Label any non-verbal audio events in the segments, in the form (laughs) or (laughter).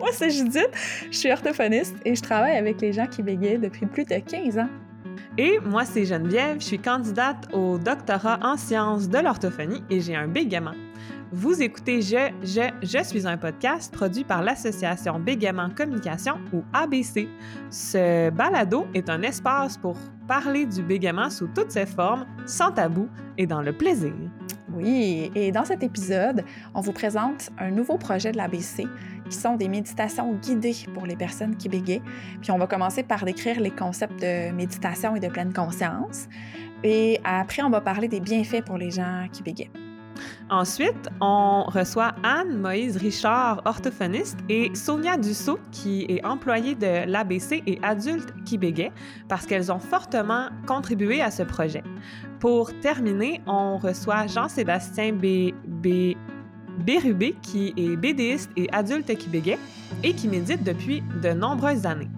Moi, c'est Judith, je suis orthophoniste et je travaille avec les gens qui bégayent depuis plus de 15 ans. Et moi, c'est Geneviève, je suis candidate au doctorat en sciences de l'orthophonie et j'ai un bégaiement. Vous écoutez Je, Je, Je suis un podcast produit par l'Association Bégaiement Communication ou ABC. Ce balado est un espace pour parler du bégaiement sous toutes ses formes, sans tabou et dans le plaisir. Oui, et dans cet épisode, on vous présente un nouveau projet de l'ABC qui sont des méditations guidées pour les personnes qui bégayent. Puis on va commencer par décrire les concepts de méditation et de pleine conscience. Et après, on va parler des bienfaits pour les gens qui bégayent. Ensuite, on reçoit Anne-Moïse Richard, orthophoniste, et Sonia Dussault, qui est employée de l'ABC et Adultes qui bégayent, parce qu'elles ont fortement contribué à ce projet. Pour terminer, on reçoit Jean-Sébastien. B. Bérubé, qui est bédéiste et adulte qui bégait et qui médite depuis de nombreuses années.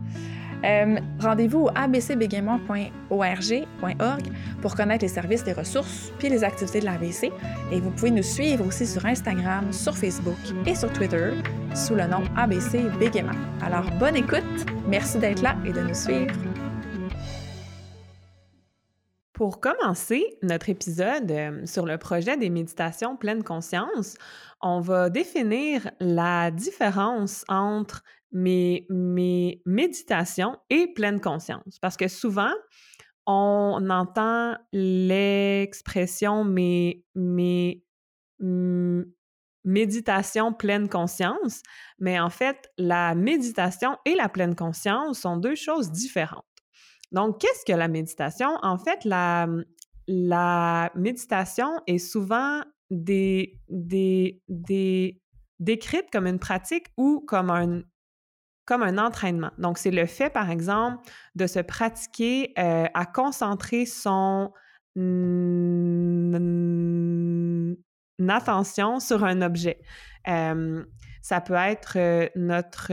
Euh, Rendez-vous au abcbégaiement.org pour connaître les services, les ressources puis les activités de l'ABC. Et vous pouvez nous suivre aussi sur Instagram, sur Facebook et sur Twitter sous le nom ABC. Alors, bonne écoute, merci d'être là et de nous suivre. Pour commencer notre épisode euh, sur le projet des méditations pleine conscience, on va définir la différence entre mes, mes méditations et pleine conscience. Parce que souvent, on entend l'expression mes, mes méditation pleine conscience, mais en fait, la méditation et la pleine conscience sont deux choses différentes. Donc, qu'est-ce que la méditation? En fait, la, la méditation est souvent des, des, décrite comme une pratique ou comme un, comme un entraînement. Donc, c'est le fait, par exemple, de se pratiquer euh, à concentrer son attention sur un objet. Ça peut être notre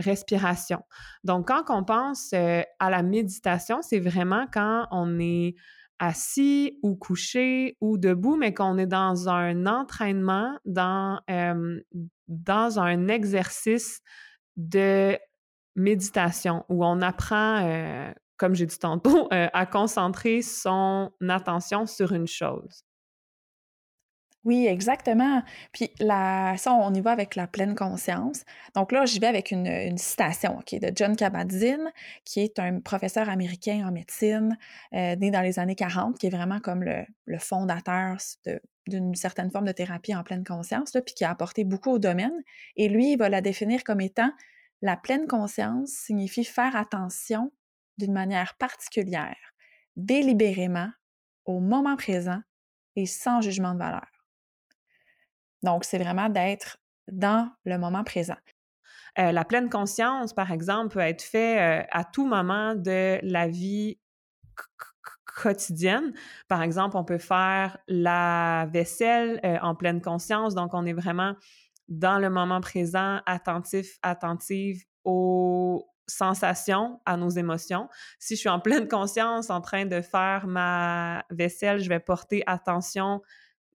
respiration. Donc, quand on pense à la méditation, c'est vraiment quand on est assis ou couché ou debout, mais qu'on est dans un entraînement, dans, dans un exercice de méditation où on apprend, comme j'ai dit tantôt, (laughs) à concentrer son attention sur une chose. Oui, exactement. Puis ça, on y va avec la pleine conscience. Donc là, j'y vais avec une, citation ok, de John Kabat-Zinn, qui est un professeur américain en médecine, euh, né dans les années 40, qui est vraiment comme le, fondateur d'une certaine forme de thérapie en pleine conscience, puis qui a apporté beaucoup au domaine. Et lui, il va la définir comme étant la pleine conscience signifie faire attention d'une manière particulière, délibérément, au moment présent et sans jugement de valeur. Donc, c'est vraiment d'être dans le moment présent. Euh, la pleine conscience, par exemple, peut être fait euh, à tout moment de la vie quotidienne. Par exemple, on peut faire la vaisselle en pleine conscience, donc on est vraiment dans le moment présent, attentif, attentive aux sensations, à nos émotions. Si je suis en pleine conscience en train de faire ma vaisselle, je vais porter attention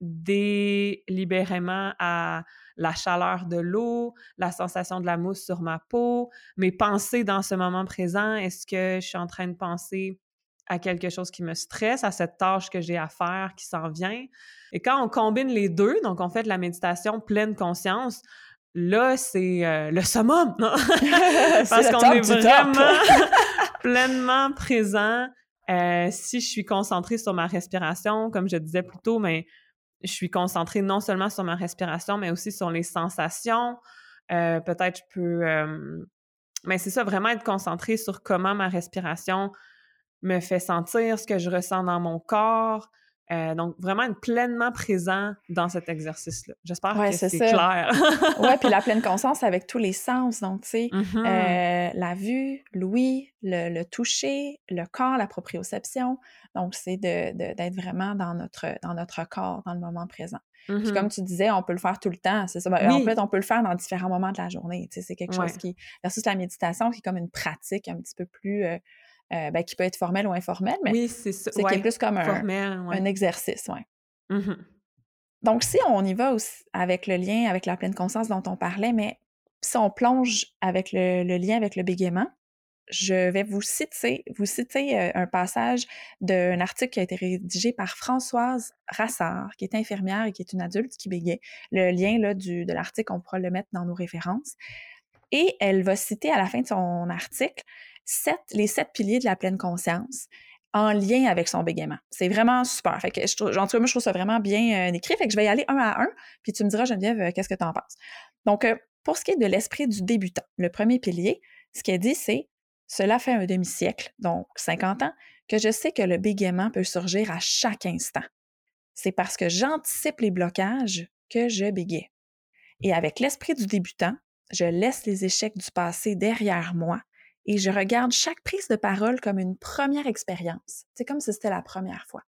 délibérément à la chaleur de l'eau, la sensation de la mousse sur ma peau, mes pensées dans ce moment présent. Est-ce que je suis en train de penser à quelque chose qui me stresse, à cette tâche que j'ai à faire qui s'en vient? Et quand on combine les deux, donc on fait de la méditation pleine conscience, là, c'est euh, le summum, non? (laughs) Parce qu'on est vraiment (laughs) pleinement présent. Euh, si je suis concentrée sur ma respiration, comme je disais plus tôt, mais je suis concentrée non seulement sur ma respiration, mais aussi sur les sensations. Euh, peut-être je peux... mais c'est ça, vraiment être concentrée sur comment ma respiration me fait sentir, ce que je ressens dans mon corps. Euh, donc, vraiment être pleinement présent dans cet exercice-là. J'espère que c'est clair. (laughs) oui, puis la pleine (laughs) conscience avec tous les sens. Donc, tu sais, mm-hmm. euh, la vue, l'ouïe, le, toucher, le corps, la proprioception. Donc, c'est d'être vraiment dans notre, dans notre corps, dans le moment présent. Puis mm-hmm. comme tu disais, on peut le faire tout le temps, c'est ça. Ben, en fait, on peut le faire dans différents moments de la journée. Tu sais, c'est quelque chose qui... Versus la méditation qui est comme une pratique un petit peu plus... Euh, euh, ben, qui peut être formel ou informel, mais oui, c'est ça. C'est plus comme un, un exercice. Mmh Donc, si on y va aussi avec le lien avec la pleine conscience dont on parlait, mais si on plonge avec le, lien avec le bégaiement, je vais vous citer, vous citer euh, un passage d'un article qui a été rédigé par Françoise Rassard, qui est infirmière et qui est une adulte qui bégait. Le lien là, du, de l'article, on pourra le mettre dans nos références. Et elle va citer à la fin de son article les sept piliers de la pleine conscience en lien avec son bégaiement. C'est vraiment super. Fait que je trouve, moi, je trouve ça vraiment bien euh, écrit. Fait que je vais y aller un à un, puis tu me diras, Geneviève, euh, qu'est-ce que tu en penses. Donc, euh, pour ce qui est de l'esprit du débutant, le premier pilier, ce qu'elle dit, c'est Cela fait un demi-siècle, donc 50 ans, que je sais que le bégaiement peut surgir à chaque instant. C'est parce que j'anticipe les blocages que je bégaye. Et avec l'esprit du débutant, je laisse les échecs du passé derrière moi et je regarde chaque prise de parole comme une première expérience. C'est comme si c'était la première fois.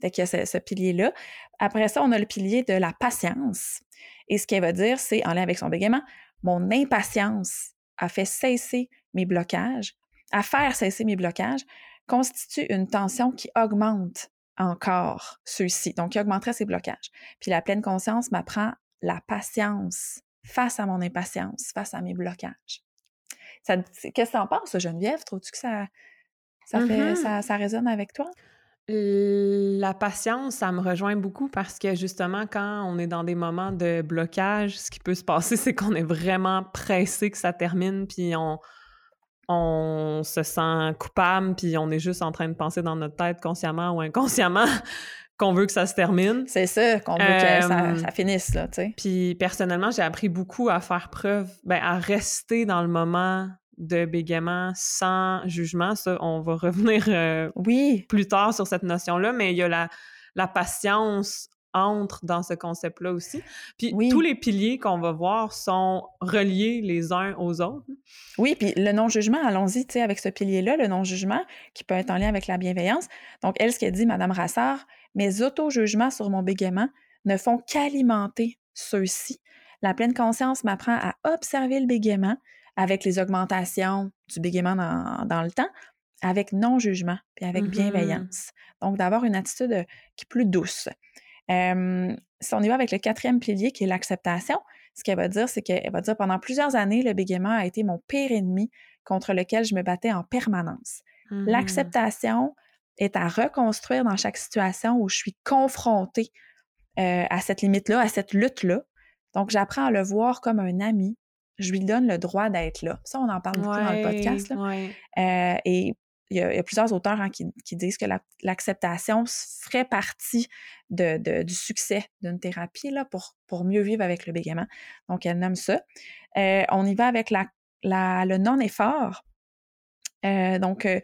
Fait qu'il y a ce, pilier-là. Après ça, on a le pilier de la patience. Et ce qu'elle va dire, c'est, en lien avec son bégaiement, mon impatience a fait cesser mes blocages, à faire cesser mes blocages, constitue une tension qui augmente encore ceux-ci, donc qui augmenterait ces blocages. Puis la pleine conscience m'apprend la patience face à mon impatience, face à mes blocages. Qu'est-ce que tu en penses, Geneviève? Trouves-tu que ça, ça, fait, mm-hmm. ça, résonne avec toi? La patience, ça me rejoint beaucoup parce que justement, quand on est dans des moments de blocage, ce qui peut se passer, (laughs) c'est qu'on est vraiment pressé que ça termine, puis on, on se sent coupable, puis on est juste en train de penser dans notre tête, consciemment ou inconsciemment, qu'on veut que ça se termine. C'est ça, qu'on veut que ça, finisse, là, tu sais. Puis personnellement, j'ai appris beaucoup à faire preuve, ben, à rester dans le moment de bégaiement sans jugement. Ça, on va (laughs) revenir euh, oui. plus tard sur cette notion-là, mais il y a la, la patience entre dans ce concept-là aussi. Puis tous les piliers qu'on va voir sont reliés les uns aux autres. Oui, puis le non-jugement, allons-y, tu sais, avec ce pilier-là, le non-jugement, qui peut être en lien avec la bienveillance. Donc, elle, ce qu'elle dit, Madame Rassard, mes auto-jugements sur mon bégaiement ne font qu'alimenter ceux-ci. La pleine conscience m'apprend à observer le bégaiement avec les augmentations du bégaiement dans, le temps, avec non-jugement, puis avec mm-hmm. bienveillance. Donc, d'avoir une attitude euh, qui est plus douce si on y va avec le quatrième pilier qui est l'acceptation, ce qu'elle va dire, c'est qu'elle va dire pendant plusieurs années, le bégaiement a été mon pire ennemi contre lequel je me battais en permanence. Mmh L'acceptation est à reconstruire dans chaque situation où je suis confrontée à cette limite-là, à cette lutte-là. Donc, j'apprends à le voir comme un ami. Je lui donne le droit d'être là. Ça, on en parle beaucoup dans le podcast. Là. et il y, a, plusieurs auteurs hein, qui, disent que l'acceptation ferait partie du succès d'une thérapie là, pour, pour mieux vivre avec le bégaiement. Donc, elle nomme ça. Euh, on y va avec la, le non-effort. Euh, donc, euh,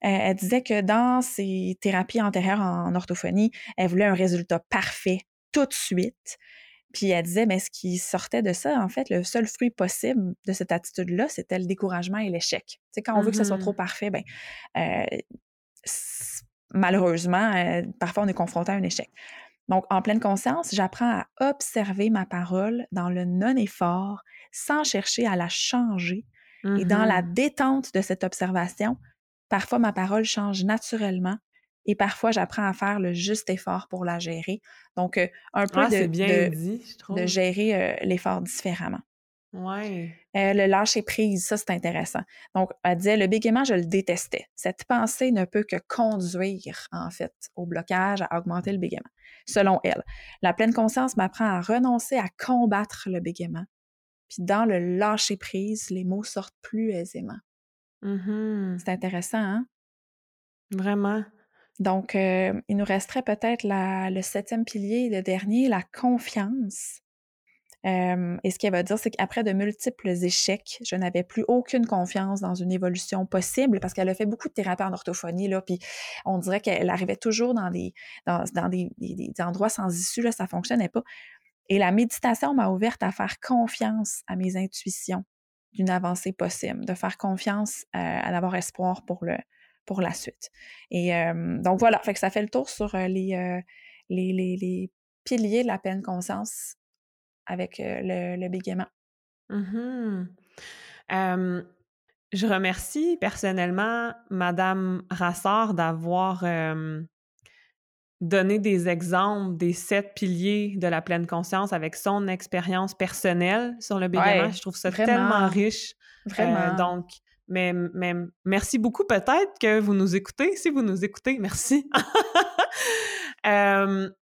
elle disait que dans ses thérapies antérieures en orthophonie, elle voulait un résultat parfait tout de suite. Puis elle disait, mais ce qui sortait de ça, en fait, le seul fruit possible de cette attitude-là, c'était le découragement et l'échec. Tu sais, quand on veut que ça soit trop mmh parfait, ben, euh, malheureusement, euh, parfois on est confronté à un échec. Donc, en pleine conscience, j'apprends à observer ma parole dans le non-effort, sans chercher à la changer. Et dans la mmh détente de cette observation, parfois ma parole change naturellement et parfois, j'apprends à faire le juste effort pour la gérer. Donc, euh, un peu ah, de, bien dit, je trouve. de gérer euh, l'effort différemment. Ouais. Euh, le lâcher prise, ça, c'est intéressant. Donc, elle disait, le bégaiement, je le détestais. Cette pensée ne peut que conduire, en fait, au blocage, à augmenter le bégaiement. Selon elle, la pleine conscience m'apprend à renoncer à combattre le bégaiement. Puis dans le lâcher prise, les mots sortent plus aisément. Mmh c'est intéressant, hein? Vraiment. Donc, euh, il nous resterait peut-être le septième pilier, le dernier, la confiance. et ce qu'elle va dire, c'est qu'après de multiples échecs, je n'avais plus aucune confiance dans une évolution possible parce qu'elle a fait beaucoup de thérapie en orthophonie, là, puis on dirait qu'elle arrivait toujours dans des, endroits sans issue, là, ça ne fonctionnait pas. Et la méditation m'a ouverte à faire confiance à mes intuitions d'une avancée possible, de faire confiance à, à avoir espoir pour le, pour la suite. Et donc voilà, fait que ça fait le tour sur les, les, les, piliers de la pleine conscience avec le, le bégaiement. Mmh je remercie personnellement Madame Rassard d'avoir donner des exemples des sept piliers de la pleine conscience avec son expérience personnelle sur le bégaiement. je trouve ça tellement riche. Vraiment. donc, mais, merci beaucoup. Peut-être que vous nous écoutez. Si vous nous écoutez, merci. (laughs)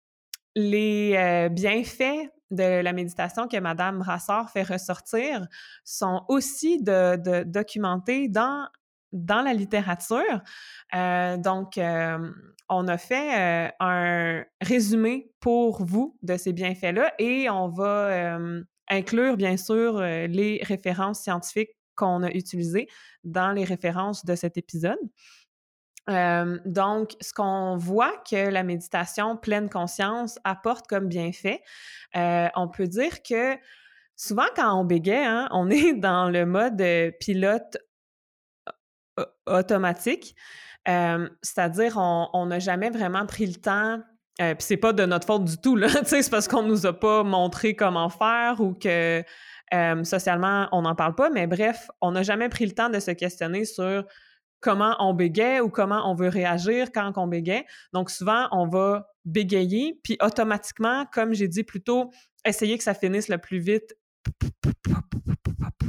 les bienfaits de la méditation que Madame Brassard fait ressortir sont aussi de, de documentés dans dans la littérature. donc, on a fait un résumé pour vous de ces bienfaits-là et on va inclure, bien sûr, les références scientifiques qu'on a utilisées dans les références de cet épisode. donc, ce qu'on voit que la méditation pleine conscience apporte comme bienfait, on peut dire que souvent quand on bégaye, hein, on (laughs) est dans le mode pilote automatique. C'est-à-dire, on n'a jamais vraiment pris le temps. Euh, Puis c'est pas de notre faute du tout, là. (laughs) c'est parce qu'on nous a pas montré comment faire ou que socialement, on n'en parle pas. Mais bref, on n'a jamais pris le temps de se questionner sur comment on bégaye ou comment on veut réagir quand on bégaye. Donc, souvent, on va bégayer, puis automatiquement, comme j'ai dit plus tôt, essayer que ça finisse le plus vite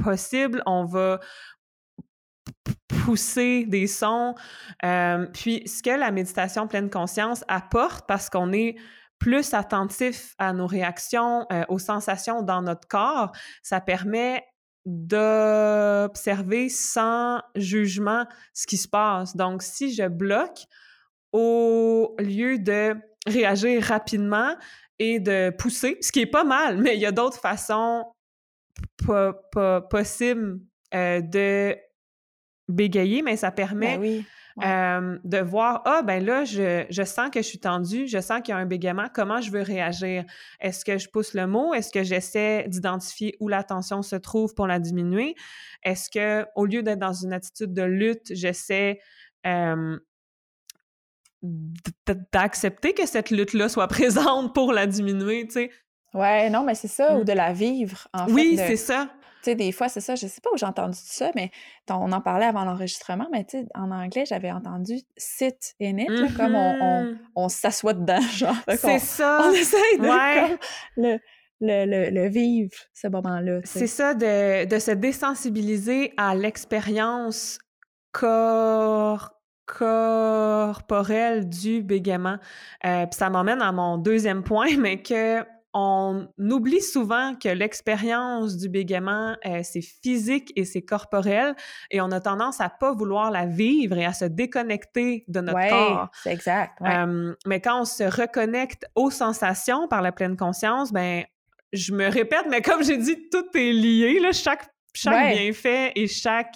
possible. On va pousser des sons. puis ce que la méditation pleine conscience apporte, parce qu'on est plus attentif à nos réactions, euh, aux sensations dans notre corps, ça permet d'observer sans jugement ce qui se passe. Donc, si je bloque, au lieu de réagir rapidement et de pousser, ce qui est pas mal, mais il y a d'autres façons possibles euh, de bégayer, mais ça permet ben de voir, ah, ben là, je, je, sens que je suis tendue, je sens qu'il y a un bégaiement, comment je veux réagir? Est-ce que je pousse le mot? Est-ce que j'essaie d'identifier où la tension se trouve pour la diminuer? Est-ce que, au lieu d'être dans une attitude de lutte, j'essaie d'accepter que cette lutte-là soit (laughs) présente pour la diminuer, tu sais? Ouais, non, mais c'est ça, ou mmh. de la vivre, en fait. Oui, c'est ça. Tu sais, des fois, c'est ça, je sais pas où j'ai entendu ça, mais on en parlait avant l'enregistrement, mais tu sais, en anglais, j'avais entendu sit in it, comme on, on, s'assoit dedans, (laughs) genre. C'est ça! On essaye de le, le, le, vivre, ce moment-là. C'est ça, de, de, se désensibiliser à l'expérience corps corporelle du bégaiement. Euh, puis ça m'emmène à mon deuxième point, (laughs) mais que on oublie souvent que l'expérience du bégaiement, euh, c'est physique et c'est corporel, et on a tendance à pas vouloir la vivre et à se déconnecter de notre ouais, corps. c'est exact. mais quand on se reconnecte aux sensations par la pleine conscience, ben je me répète, mais comme j'ai dit, tout est lié. Là, chaque chaque bienfait et chaque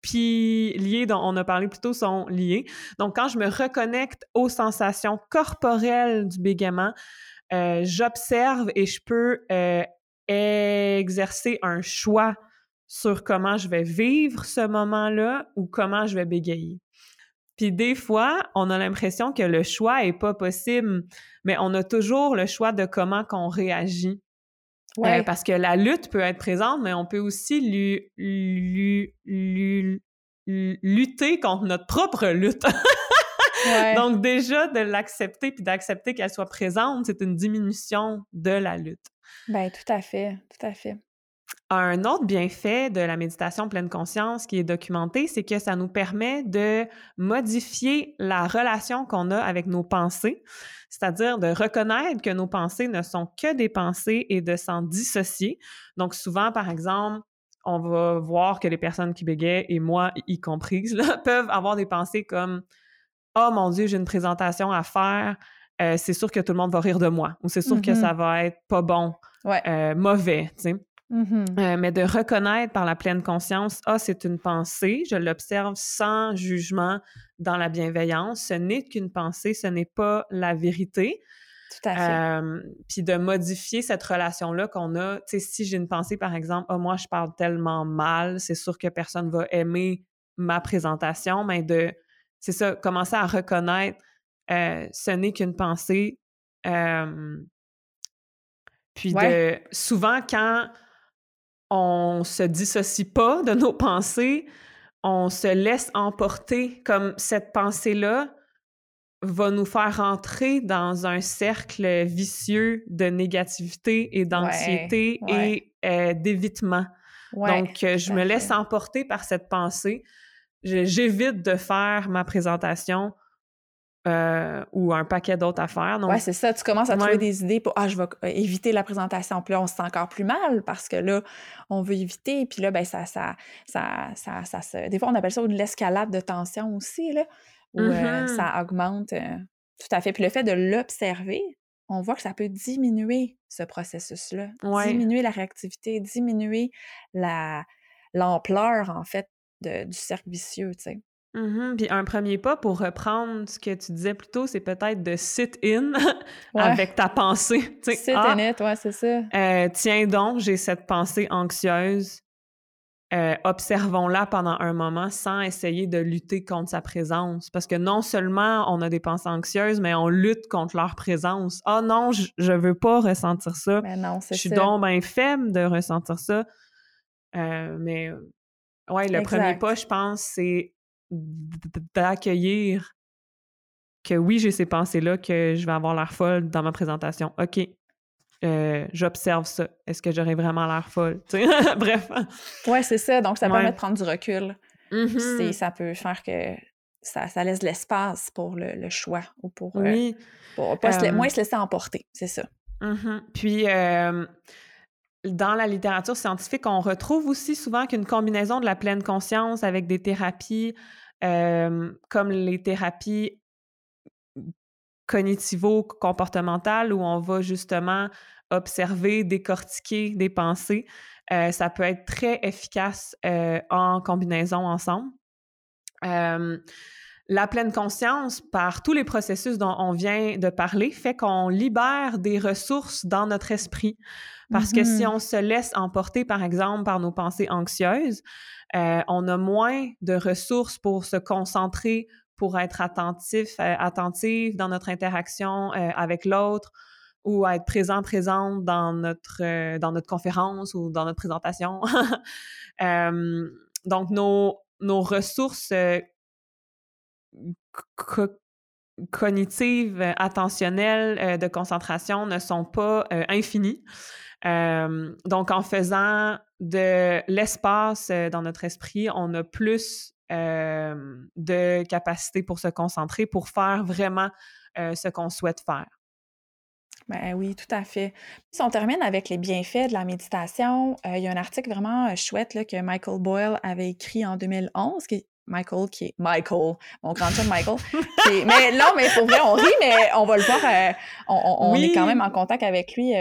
pilier dont on a parlé plus tôt sont liés. Donc, quand je me reconnecte aux sensations corporelles du bégaiement, euh, j'observe et je peux euh, exercer un choix sur comment je vais vivre ce moment-là ou comment je vais bégayer. Puis des fois, on a l'impression que le choix est pas possible, mais on a toujours le choix de comment qu'on réagit. Euh, parce que la lutte peut être présente, mais on peut aussi lutter contre notre propre lutte. (laughs) Donc déjà, de l'accepter puis d'accepter qu'elle soit présente, c'est une diminution de la lutte. Ben tout à fait, tout à fait. Un autre bienfait de la méditation pleine conscience qui est documenté, c'est que ça nous permet de modifier la relation qu'on a avec nos pensées, c'est-à-dire de reconnaître que nos pensées ne sont que des pensées et de s'en dissocier. Donc souvent, par exemple, on va voir que les personnes qui bégayent, et moi y compris, (laughs) peuvent avoir des pensées comme oh mon Dieu, j'ai une présentation à faire, euh, c'est sûr que tout le monde va rire de moi ou c'est sûr que ça mm-hmm. va être pas bon, euh, mauvais, tu sais. Mm-hmm. Euh, mais de reconnaître par la pleine conscience, ah, c'est une pensée, je l'observe sans jugement dans la bienveillance, ce n'est qu'une pensée, ce n'est pas la vérité. Tout à fait. puis de modifier cette relation-là qu'on a. Tu sais, si j'ai une pensée, par exemple, ah, moi, je parle tellement mal, c'est sûr que personne va aimer ma présentation, mais de c'est ça, commencer à reconnaître euh, ce n'est qu'une pensée. puis de souvent quand on se dissocie pas de nos pensées, on se laisse emporter comme cette pensée-là va nous faire rentrer dans un cercle vicieux de négativité et d'anxiété et euh, d'évitement. Donc, je me laisse emporter par cette pensée. J'évite de faire ma présentation euh, ou un paquet d'autres affaires. Donc... Oui, c'est ça. Tu commences à trouver des idées pour Ah, je vais éviter la présentation. Puis là, on se sent encore plus mal parce que là, on veut éviter. Puis là, ben, ça, ça, ça, ça, ça, Des fois, on appelle ça de l'escalade de tension aussi, là, où mm-hmm. ça augmente. tout à fait. Puis le fait de l'observer, on voit que ça peut diminuer ce processus-là, diminuer la réactivité, diminuer la l'ampleur, en fait, de, du cercle vicieux, tu sais. Mmh Puis un premier pas pour reprendre ce que tu disais plus tôt, c'est peut-être de sit-in (laughs) avec ta pensée. (laughs) Sit ah, in it, ouais, c'est ça. Euh, tiens donc, j'ai cette pensée anxieuse. Euh, observons-la pendant un moment sans essayer de lutter contre sa présence. Parce que non seulement on a des pensées anxieuses, mais on lutte contre leur présence. Ah oh non, je, veux pas ressentir ça. Mais non, Je suis donc bien faible de ressentir ça. Euh, mais ouais, le premier pas, je pense, c'est d'accueillir que oui, j'ai ces pensées-là, que je vais avoir l'air folle dans ma présentation. OK, euh, j'observe ça. Est-ce que j'aurais vraiment l'air folle? (laughs) Bref. Ouais, c'est ça. Donc, ça permet de prendre du recul. Mm-hmm. Ça peut faire que ça, ça laisse de l'espace pour le, choix ou pour, euh, oui. pour euh, moins se laisser emporter. C'est ça. Mm-hmm. Puis, dans la littérature scientifique, on retrouve aussi souvent qu'une combinaison de la pleine conscience avec des thérapies comme les thérapies cognitivo-comportementales où on va justement observer, décortiquer des pensées. Euh, ça peut être très efficace euh, en combinaison ensemble. La pleine conscience, par tous les processus dont on vient de parler, fait qu'on libère des ressources dans notre esprit. Parce que si mm-hmm. on se laisse emporter, par exemple, par nos pensées anxieuses, euh, on a moins de ressources pour se concentrer, pour être attentif, euh, attentif dans notre interaction euh, avec l'autre ou être présent, présente dans notre, dans notre conférence ou dans notre présentation. (laughs) donc, nos, nos ressources cognitives, attentionnelles, de concentration ne sont pas infinies donc, en faisant de l'espace dans notre esprit, on a plus de capacité pour se concentrer, pour faire vraiment ce qu'on souhaite faire. Ben oui, tout à fait. Si on termine avec les bienfaits de la méditation, il y a un article vraiment chouette là, que Michael Boyle avait écrit en 2011, qui Michael, qui est Michael, mon grand chum Michael. mais non, mais pour vrai, on rit, mais on va le voir. on, est quand même en contact avec lui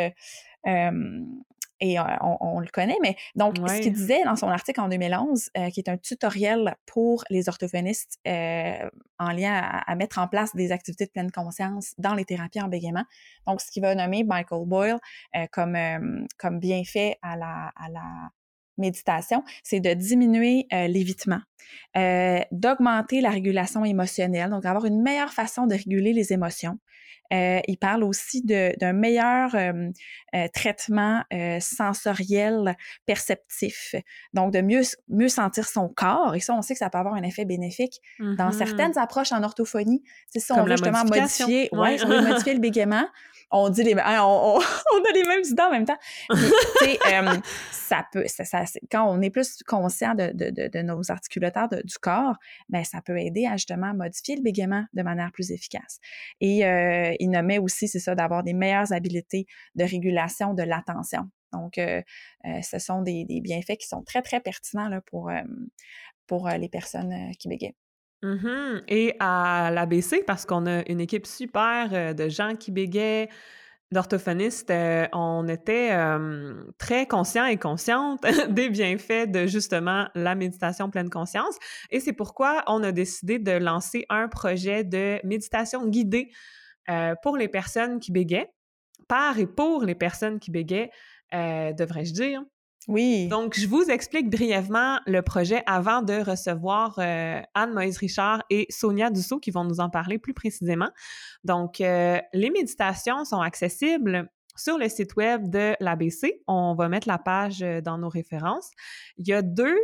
et on, le connaît, mais donc, ce qu'il disait dans son article en 2011, qui est un tutoriel pour les orthophonistes en lien à, mettre en place des activités de pleine conscience dans les thérapies en bégaiement. Donc, ce qu'il va nommer Michael Boyle comme, comme bienfait à la, à la méditation, c'est de diminuer l'évitement, d'augmenter la régulation émotionnelle, donc avoir une meilleure façon de réguler les émotions, euh, il parle aussi d'un meilleur euh, euh, traitement sensoriel perceptif. Donc, de mieux, mieux sentir son corps. Et ça, on sait que ça peut avoir un effet bénéfique dans mm-hmm. certaines approches en orthophonie. C'est ça, on veut justement modifier, ouais, on veut modifier le (laughs) bégaiement on dit les hein, (laughs) on, a les mêmes idées en même temps. euh, ça peut, quand on est plus conscient de, nos articulateurs du corps, ben ça peut aider à justement modifier le bégaiement de manière plus efficace. Et euh, il nommait aussi, c'est ça, d'avoir des meilleures habiletés de régulation de l'attention. Donc, euh, euh, ce sont des, bienfaits qui sont très, très pertinents pour, pour les personnes qui bégayent. Mmh Et à l'ABC, parce qu'on a une équipe super euh, de gens qui bégaient, d'orthophonistes, euh, on était très conscients et conscientes (laughs) des bienfaits de justement la méditation pleine conscience. Et c'est pourquoi on a décidé de lancer un projet de méditation guidée euh, pour les personnes qui bégaient, par et pour les personnes qui bégaient, devrais-je dire. Oui. Donc, je vous explique brièvement le projet avant de recevoir euh, Anne-Moïse Richard et Sonia Dussault qui vont nous en parler plus précisément. Donc, euh, les méditations sont accessibles sur le site web de l'ABC. On va mettre la page euh, dans nos références. Il y a deux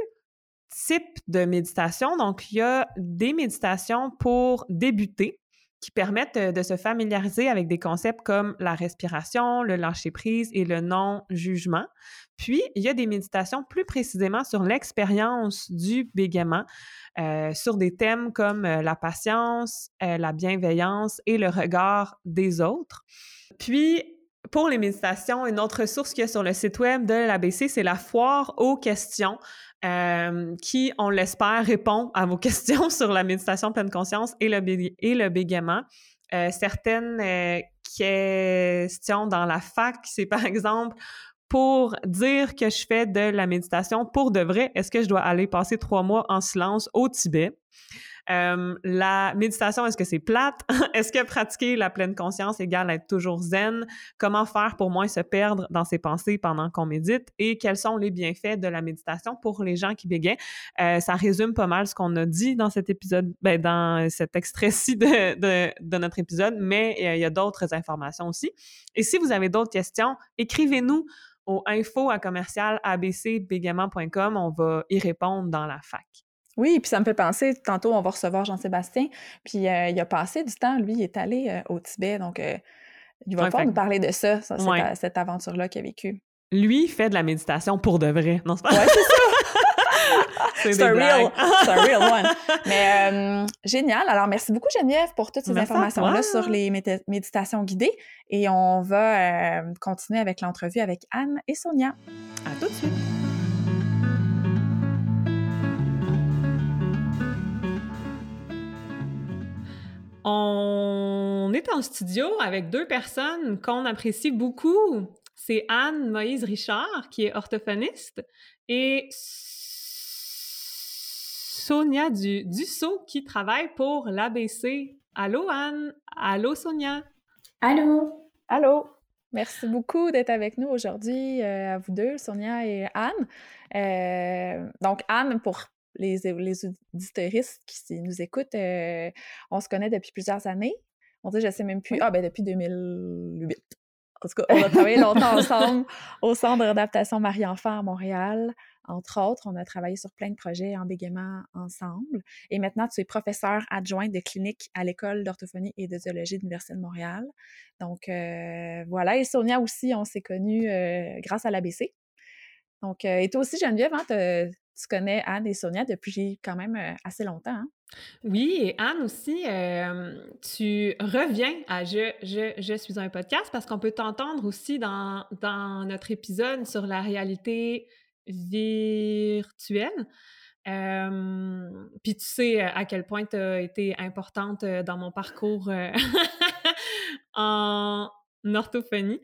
types de méditation. Donc, il y a des méditations pour débuter. Qui permettent de se familiariser avec des concepts comme la respiration, le lâcher-prise et le non-jugement. Puis, il y a des méditations plus précisément sur l'expérience du bégaiement, euh, sur des thèmes comme euh, la patience, euh, la bienveillance et le regard des autres. Puis, pour les méditations, une autre source qu'il y a sur le site web de l'ABC, c'est la foire aux questions. Qui, on l'espère, répond à vos (laughs) questions sur la méditation pleine conscience et le, et le bégaiement. certaines questions dans la fac, c'est par (laughs) exemple pour dire que je fais de la méditation pour de vrai, est-ce que je dois aller passer trois mois en silence au Tibet? La méditation, est-ce que c'est plate? (laughs) est-ce que pratiquer la pleine conscience égale être toujours zen? Comment faire pour moins se perdre dans ses pensées pendant qu'on médite? Et quels sont les bienfaits de la méditation pour les gens qui bégayent? Euh, ça résume pas mal ce qu'on a dit dans cet épisode, ben, dans cet extrait-ci de, notre épisode, mais euh, il y a d'autres informations aussi. Et si vous avez d'autres questions, écrivez-nous au info à commercial. On va y répondre dans la fac. Oui, puis ça me fait penser, tantôt on va recevoir Jean-Sébastien, puis euh, il a passé du temps, lui, il est allé euh, au Tibet, donc euh, il va pouvoir nous parler de ça, cette, aventure-là qu'il a vécue. Lui fait de la méditation pour de vrai, non? C'est Ouais, c'est ça! (laughs) c'est un, real, real one. (laughs) Mais génial. Alors, merci beaucoup, Geneviève, pour toutes ces informations-là sur les méditations guidées. Et on va continuer avec l'entrevue avec Anne et Sonia. À tout de suite. On est en studio avec deux personnes qu'on apprécie beaucoup. C'est Anne Moïse Richard, qui est orthophoniste, et Sonia du, Dussault, qui travaille pour l'ABC. Allô, Anne? Allô, Sonia? Allô? Allô? Merci beaucoup d'être avec nous aujourd'hui, euh, à vous deux, Sonia et Anne. Euh, donc, Anne, pour les, les qui nous écoutent, euh, on se connaît depuis plusieurs années. On dit, je sais même plus. Ah, ben depuis 2008. En tout cas, on a (laughs) travaillé longtemps ensemble au Centre d'adaptation Marie-Enfant à Montréal. Entre autres, on a travaillé sur plein de projets en bégaiement ensemble. Et maintenant, tu es professeur adjoint de clinique à l'École d'orthophonie et de zoologie de l'Université de Montréal. Donc, euh, voilà. Et Sonia aussi, on s'est connus euh, grâce à l'ABC. Donc, et toi aussi, Geneviève, hein, tu connais Anne et Sonia depuis quand même assez longtemps. Hein? Oui, et Anne aussi, tu reviens à je, je, je, suis un podcast parce qu'on peut t'entendre aussi dans, dans, notre épisode sur la réalité virtuelle. Puis tu sais à quel point tu as été importante dans mon parcours (laughs) en orthophonie.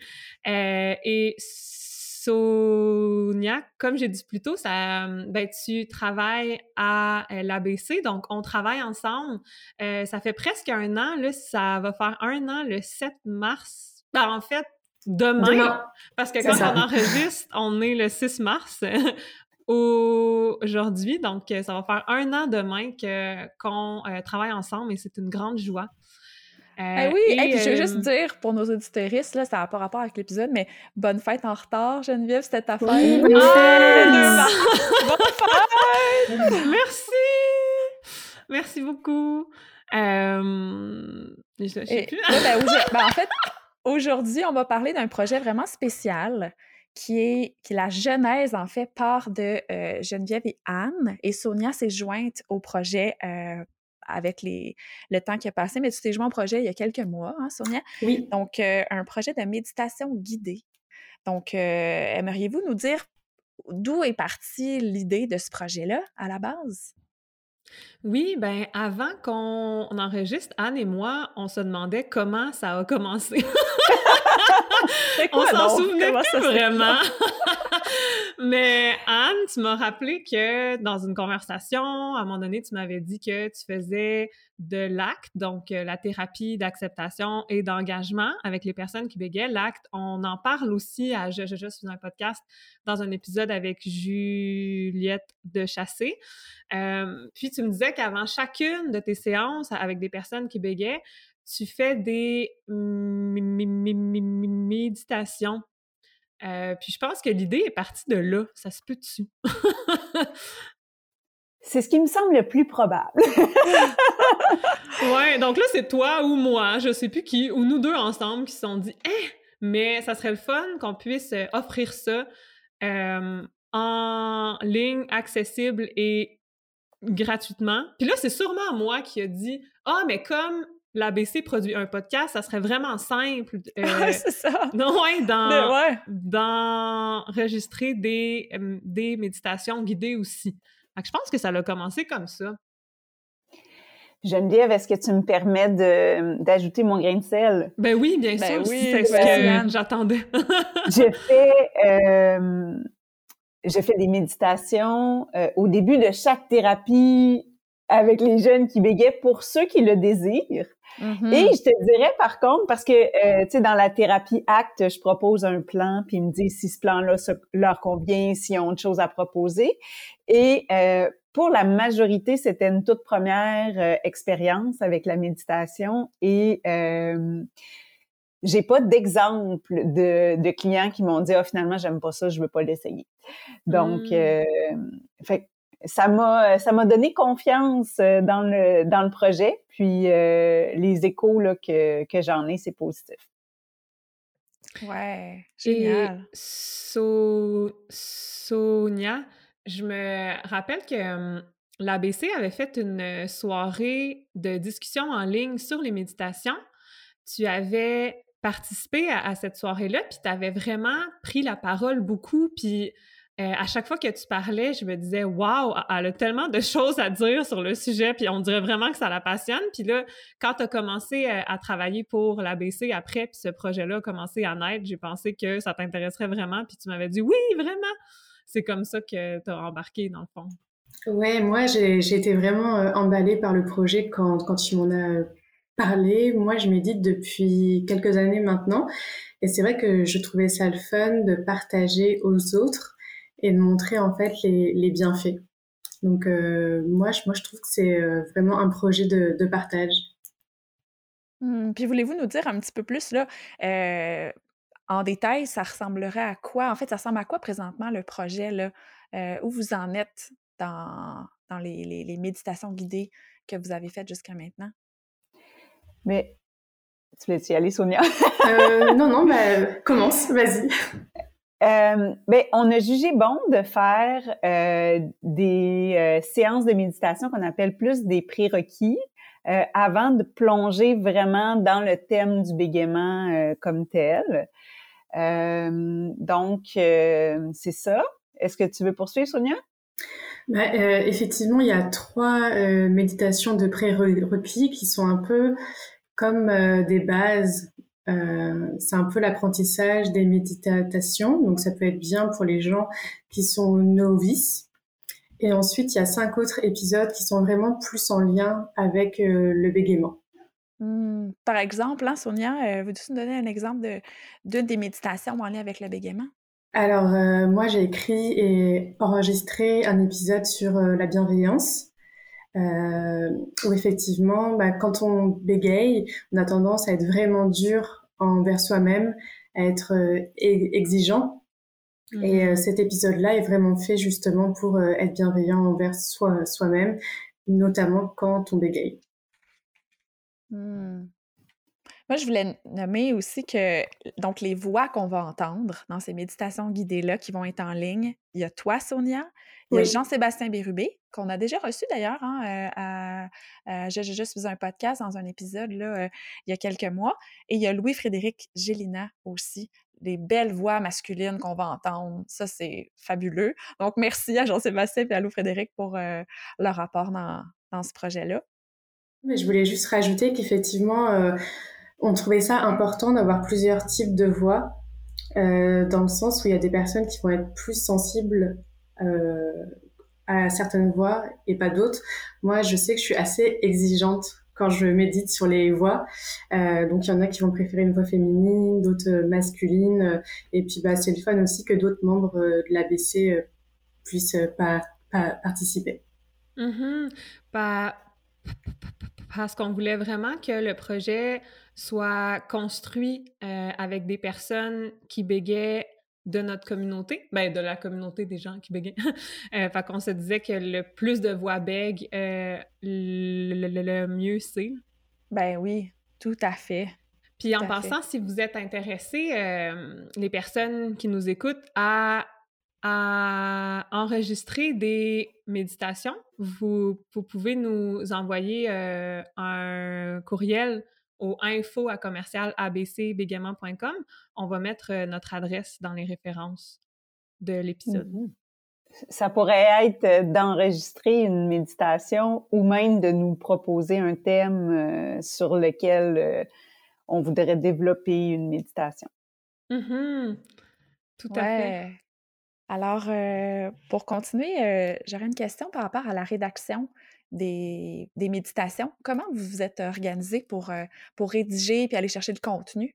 Sonia, comme j'ai dit plus tôt, ça, ben, tu travailles à euh, l'ABC, donc on travaille ensemble. Euh, ça fait presque un an, là, ça va faire un an le 7 mars. Ben, en fait, demain, parce que quand on enregistre, on est le 6 mars (laughs) aujourd'hui, donc ça va faire un an demain qu'on euh, travaille ensemble et c'est une grande joie. Euh, oui, et, je veux juste dire pour nos auditeuristes, là, ça n'a pas rapport avec l'épisode, mais bonne fête en retard, Geneviève, c'était ta fête. Oui, bonne, ah, fête! Merci! Merci beaucoup. Euh... Je sais plus. Ben, (laughs) ben, en fait, aujourd'hui, on va parler d'un projet vraiment spécial qui est, qui la genèse, en fait, part de euh, Geneviève et Anne. Et Sonia s'est jointe au projet euh, avec les, le temps qui a passé, mais tu t'es joué en projet il y a quelques mois, hein, Sonia? Oui. Donc, euh, un projet de méditation guidée. Donc, euh, aimeriez-vous nous dire d'où est partie l'idée de ce projet-là à la base? Oui, ben avant qu'on enregistre, Anne et moi, on se demandait comment ça a commencé. (laughs) (laughs) on s'en souvenait plus vraiment. (laughs) Mais Anne, tu m'as rappelé que dans une conversation, à un moment donné, tu m'avais dit que tu faisais de l'acte, donc euh, la thérapie d'acceptation et d'engagement avec les personnes qui bégaient. L'acte, on en parle aussi à Je, je, je suis un podcast dans un épisode avec Juliette de Chassé. Euh, puis tu me disais qu'avant chacune de tes séances avec des personnes qui bégaient, tu fais des méditations. Euh, puis je pense que l'idée est partie de là. Ça se peut dessus. C'est ce qui me semble le plus probable. (laughs) ouais, donc là, c'est toi ou moi, je sais plus qui, ou nous deux ensemble qui se sont dit, eh, mais ça serait le fun qu'on puisse euh, offrir ça euh, en ligne, accessible et gratuitement. Puis là, c'est sûrement moi qui a dit, ah, mais comme l'ABC produit un podcast, ça serait vraiment simple. Euh, (laughs) c'est ça. (laughs) Non, ouais, dans, d'enregistrer des, des méditations guidées aussi. je pense que ça a commencé comme ça. Geneviève, est-ce que tu me permets d'ajouter mon grain de sel? Ben oui, bien ben sûr. Oui, c'est ce que j'attendais. j'ai fait, euh, fait des méditations euh, au début de chaque thérapie avec les jeunes qui bégaient pour ceux qui le désirent. Mm-hmm. Et je te dirais par contre, parce que euh, tu sais, dans la thérapie acte, je propose un plan, puis ils me disent si ce plan-là leur convient, s'ils ont autre chose à proposer. Et euh, pour la majorité, c'était une toute première euh, expérience avec la méditation et j'ai pas d'exemple de, de, clients qui m'ont dit ah finalement j'aime pas ça, je veux pas l'essayer. Donc, mmh. fait ça m'a ça m'a donné confiance euh, dans le dans le projet. Puis euh, les échos là, que, que j'en ai, c'est positif. Ouais, génial. Et Sonia, je me rappelle que l'ABC avait fait une soirée de discussion en ligne sur les méditations. Tu avais participé à, à cette soirée-là, puis tu avais vraiment pris la parole beaucoup, puis euh, à chaque fois que tu parlais, je me disais, waouh, elle a tellement de choses à dire sur le sujet, puis on dirait vraiment que ça la passionne. Puis là, quand tu as commencé euh, à travailler pour l'ABC après, puis ce projet-là a commencé à naître, j'ai pensé que ça t'intéresserait vraiment, puis tu m'avais dit, oui, vraiment. C'est comme ça que tu as embarqué, dans le fond. Ouais, moi, j'ai été vraiment euh, emballée par le projet quand, quand tu m'en as parlé. Moi, je médite depuis quelques années maintenant. Et c'est vrai que je trouvais ça le fun de partager aux autres et de montrer en fait les, les bienfaits. Donc euh, moi, je, moi, je trouve que c'est euh, vraiment un projet de, de partage. Mmh, puis voulez-vous nous dire un petit peu plus là, euh, en détail, ça ressemblerait à quoi? En fait, ça ressemble à quoi présentement le projet là? où vous en êtes dans, dans les, les, les, méditations guidées que vous avez faites jusqu'à maintenant? Mais tu voulais y aller, Sonia? non, non, ben, commence, vas-y. (laughs) Euh, ben, on a jugé bon de faire euh, des euh, séances de méditation qu'on appelle plus des prérequis avant de plonger vraiment dans le thème du bégaiement comme tel. donc, c'est ça. Est-ce que tu veux poursuivre, Sonia? Ben, effectivement, il y a trois méditations de prérequis qui sont un peu comme des bases euh, c'est un peu l'apprentissage des méditations, donc ça peut être bien pour les gens qui sont novices. Et ensuite, il y a cinq autres épisodes qui sont vraiment plus en lien avec euh, le bégaiement. Mmh. Par exemple, hein, Sonia, euh, veux-tu nous donner un exemple de, d'une des méditations en lien avec le bégaiement? Alors, moi, j'ai écrit et enregistré un épisode sur la bienveillance. Euh, où effectivement, bah, quand on bégaye, on a tendance à être vraiment dur envers soi-même, à être euh, exigeant. Et euh, cet épisode-là est vraiment fait justement pour euh, être bienveillant envers soi, soi-même, notamment quand on bégaye. Hmm. Moi, je voulais nommer aussi que donc les voix qu'on va entendre dans ces méditations guidées-là qui vont être en ligne, il y a toi, Sonia, il y a Jean-Sébastien Bérubé, qu'on a déjà reçu d'ailleurs hein, euh, à, à, Je, faisais un podcast dans un épisode là, euh, il y a quelques mois. Et il y a Louis-Frédéric Gélina aussi, les belles voix masculines qu'on va entendre. Ça, c'est fabuleux. Donc, merci à Jean-Sébastien et à Louis-Frédéric pour euh, leur rapport dans, dans ce projet-là. Mais je voulais juste rajouter qu'effectivement, on trouvait ça important d'avoir plusieurs types de voix, euh, dans le sens où il y a des personnes qui vont être plus sensibles à certaines voix et pas d'autres. Moi, je sais que je suis assez exigeante quand je médite sur les voix. Euh, donc, il y en a qui vont préférer une voix féminine, d'autres masculines. Et puis, bah, c'est le fun aussi que d'autres membres de l'ABC puissent participer. Mm-hmm. parce qu'on voulait vraiment que le projet soit construit euh, avec des personnes qui bégaient de notre communauté, ben de la communauté des gens qui bégayent. (laughs) euh, fait qu'on se disait que le plus de voix bègues, euh, le, mieux c'est. Ben oui, tout à fait. Puis en passant, si vous êtes intéressés, euh, les personnes qui nous écoutent, à, à enregistrer des méditations, vous, vous pouvez nous envoyer euh, un courriel au info à commercial On va mettre euh, notre adresse dans les références de l'épisode. Mm-hmm. Ça pourrait être euh, d'enregistrer une méditation ou même de nous proposer un thème euh, sur lequel on voudrait développer une méditation. Mm-hmm. Tout à fait. Alors, pour continuer, j'aurais une question par rapport à la rédaction des, méditations. Comment vous vous êtes organisé pour, euh, pour rédiger puis aller chercher le contenu?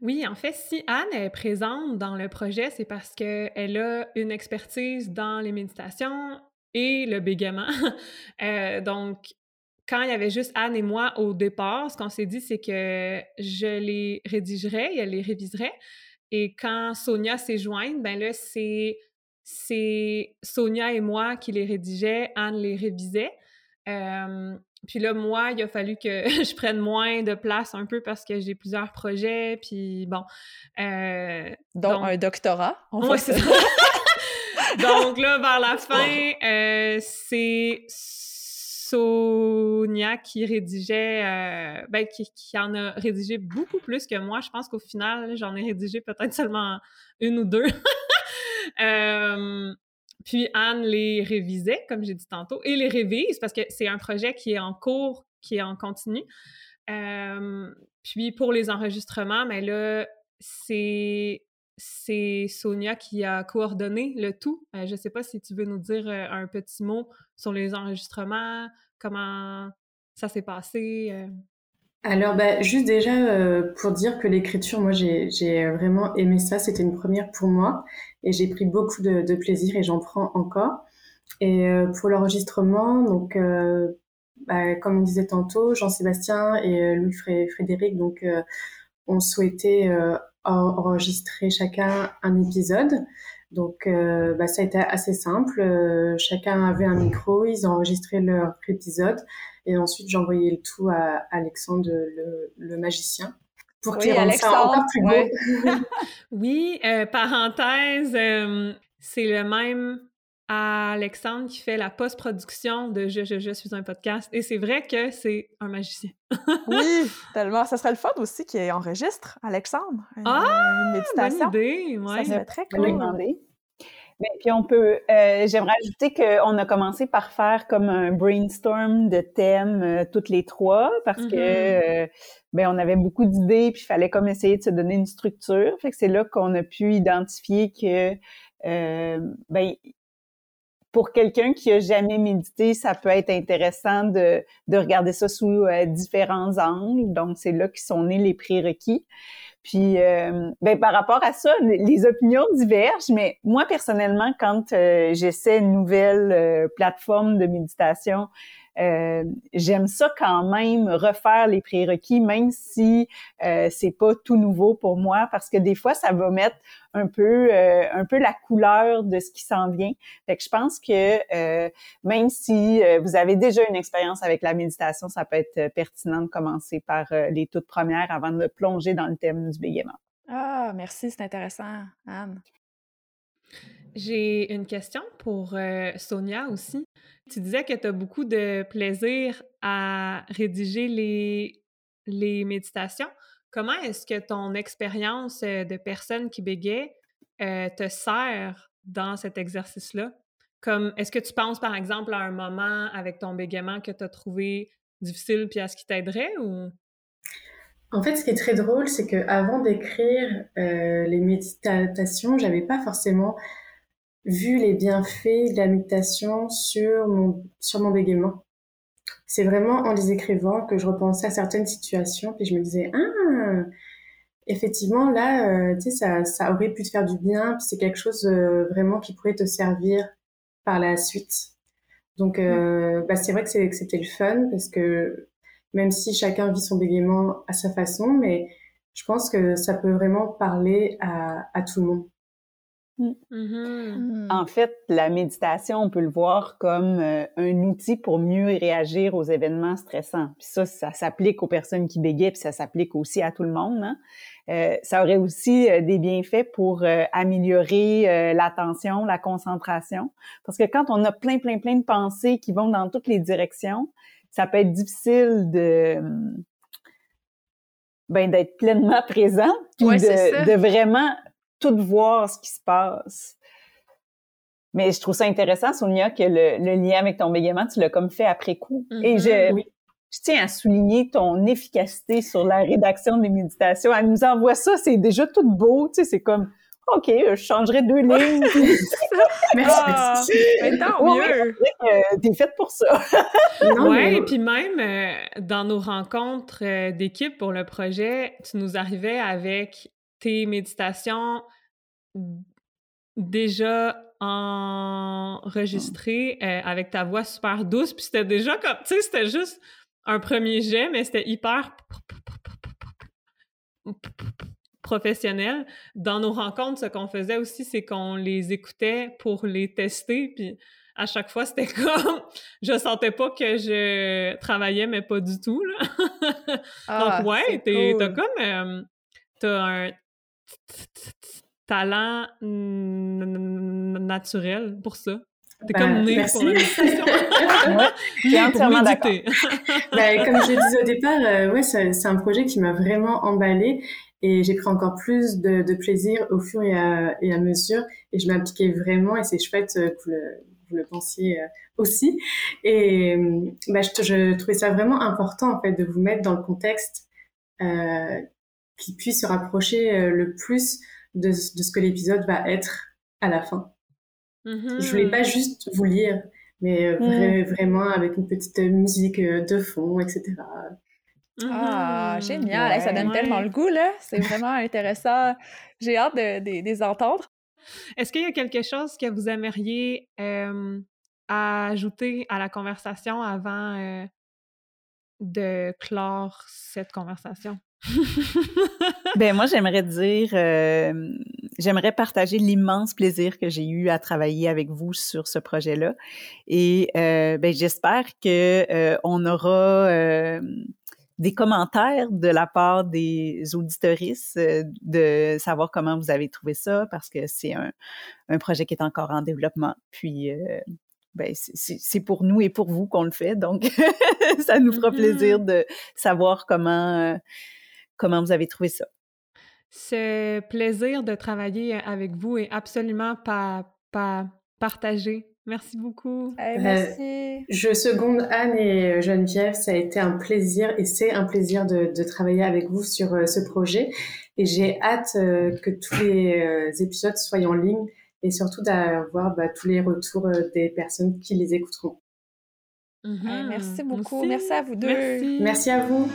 Oui, en fait, si Anne est présente dans le projet, c'est parce qu'elle a une expertise dans les méditations et le bégaiement. (laughs) Euh, donc, quand il y avait juste Anne et moi au départ, ce qu'on s'est dit, c'est que je les rédigerais et elle les réviserait. Et quand Sonia s'est jointe, ben là, c'est c'est Sonia et moi qui les rédigeaient, Anne les révisait. puis là, moi, il a fallu que (laughs) je prenne moins de place un peu parce que j'ai plusieurs projets, puis bon. Euh, donc, un doctorat, on ouais, ça. (laughs) donc là, vers la fin, euh, c'est Sonia qui rédigeait, euh, ben, qui, qui, en a rédigé beaucoup plus que moi. Je pense qu'au final, j'en ai rédigé peut-être seulement une ou deux. (laughs) Euh, puis Anne les révisait, comme j'ai dit tantôt, et les révise parce que c'est un projet qui est en cours, qui est en continu. Euh, puis pour les enregistrements, mais là, c'est Sonia qui a coordonné le tout. Euh, je ne sais pas si tu veux nous dire un petit mot sur les enregistrements, comment ça s'est passé. Alors, bah, juste déjà euh, pour dire que l'écriture, moi, j'ai vraiment aimé ça. C'était une première pour moi et j'ai pris beaucoup de, plaisir et j'en prends encore. Et euh, pour l'enregistrement, donc, euh, bah, comme on disait tantôt, Jean-Sébastien et Louis Frédéric, donc, ont souhaité enregistrer chacun un épisode. Donc, bah, ça a été assez simple. chacun avait un micro, ils enregistraient leur épisode. Et ensuite, envoyé le tout à Alexandre, le, magicien, pour qu'il rende ça encore plus beau. (laughs) oui, euh, parenthèse, euh, c'est le même Alexandre qui fait la post-production de je, je, je suis un podcast. Et c'est vrai que c'est un magicien. (laughs) oui, tellement. Ça serait le fun aussi qu'il enregistre, Alexandre. ah, une méditation. Bonne idée, ouais. Ça serait très cool. Mais puis on peut, euh, j'aimerais ajouter qu'on a commencé par faire comme un brainstorm de thèmes euh, toutes les trois parce que mm-hmm. euh, ben on avait beaucoup d'idées puis il fallait comme essayer de se donner une structure. Fait que c'est là qu'on a pu identifier que ben pour quelqu'un qui a jamais médité, ça peut être intéressant de, de regarder ça sous différents angles. Donc c'est là qu'ils sont nés les prérequis. Puis, euh, ben, par rapport à ça, les opinions divergent, mais moi, personnellement, quand euh, j'essaie une nouvelle euh, plateforme de méditation, euh, j'aime ça quand même refaire les prérequis, même si euh, c'est pas tout nouveau pour moi, parce que des fois ça va mettre un peu euh, un peu la couleur de ce qui s'en vient. Fait que je pense que euh, même si vous avez déjà une expérience avec la méditation, ça peut être pertinent de commencer par les toutes premières avant de plonger dans le thème du bégaiement. Ah, merci, c'est intéressant, Anne. J'ai une question pour Sonia aussi. Tu disais que tu as beaucoup de plaisir à rédiger les, les méditations. Comment est-ce que ton expérience euh, de personne qui bégait euh, te sert dans cet exercice-là? Comme, est-ce que tu penses, par exemple, à un moment avec ton bégaiement que tu as trouvé difficile puis à ce qui t'aiderait ou? En fait, ce qui est très drôle, c'est qu'avant d'écrire euh, les méditations, j'avais pas forcément vu les bienfaits de la méditation sur mon, sur mon bégaiement. C'est vraiment en les écrivant que je repensais à certaines situations, puis je me disais, ah, effectivement, là, euh, tu sais, ça, ça aurait pu te faire du bien, puis c'est quelque chose euh, vraiment qui pourrait te servir par la suite. Donc, euh, bah, c'est vrai que c'était le fun, parce que même si chacun vit son bégaiement à sa façon, mais je pense que ça peut vraiment parler à, à tout le monde. Mm. Mm-hmm. En fait, la méditation, on peut le voir comme euh, un outil pour mieux réagir aux événements stressants. Puis ça, ça s'applique aux personnes qui bégayent, puis ça s'applique aussi à tout le monde. Hein? Euh, ça aurait aussi euh, des bienfaits pour améliorer l'attention, la concentration. Parce que quand on a plein, plein, plein de pensées qui vont dans toutes les directions, ça peut être difficile de ben d'être pleinement (laughs) présent, puis de, de, vraiment tout voir ce qui se passe. Mais je trouve ça intéressant, Sonia, que le, lien avec ton bégaiement, tu l'as comme fait après coup. Et mm-hmm. je, je tiens à souligner ton efficacité sur la rédaction des méditations. Elle nous envoie ça, c'est déjà tout beau, tu sais, c'est comme OK, je changerai deux lignes. (laughs) merci, ah, Mais tant mieux. T'es faite pour ça. oui, et puis même euh, dans nos rencontres euh, d'équipe pour le projet, tu nous arrivais avec tes méditations déjà enregistrées euh, avec ta voix super douce, puis c'était déjà comme, tu sais, c'était juste un premier jet, mais c'était hyper professionnel. Dans nos rencontres, ce qu'on faisait aussi, c'est qu'on les écoutait pour les tester, puis à chaque fois, c'était comme, je sentais pas que je travaillais, mais pas du tout, là. Donc, ouais, t'as comme, euh, t'as un talent naturel pour ça. T'es comme ben, né pour la entièrement (laughs) (laughs) d'accord. (laughs) ben, comme je disais au départ, euh, ouais, c'est un projet qui m'a vraiment emballé et j'ai pris encore plus de, de, plaisir au fur et à, et à mesure et je m'impliquais vraiment et c'est chouette que vous le, vous le pensiez euh, aussi. Et ben, je, je, trouvais ça vraiment important en fait de vous mettre dans le contexte euh, qui puisse se rapprocher euh, le plus de, de ce que l'épisode va être à la fin. Mm-hmm. Je voulais pas juste vous lire, mais euh, vraiment avec une petite musique euh, de fond, etc. Ah, mm-hmm. génial! ça donne tellement le goût, là. C'est vraiment intéressant. J'ai hâte de, de, les entendre. Est-ce qu'il y a quelque chose que vous aimeriez ajouter à la conversation avant de clore cette conversation? Ben moi j'aimerais dire euh, j'aimerais partager l'immense plaisir que j'ai eu à travailler avec vous sur ce projet-là. Et euh, ben j'espère que euh, on aura des commentaires de la part des auditoristes de savoir comment vous avez trouvé ça parce que c'est un, un projet qui est encore en développement. Puis ben, c'est pour nous et pour vous qu'on le fait. Donc (laughs) ça nous fera plaisir mm-hmm. de savoir comment Comment vous avez trouvé ça? Ce plaisir de travailler avec vous est absolument pas, pas partagé. Merci beaucoup. Euh, merci. je seconde Anne et Geneviève. Ça a été un plaisir et c'est un plaisir de, travailler avec vous sur euh, ce projet. Et j'ai hâte que tous les épisodes soient en ligne et surtout d'avoir bah, tous les retours des personnes qui les écouteront. Mm-hmm. merci beaucoup. Merci. à vous deux. merci à vous.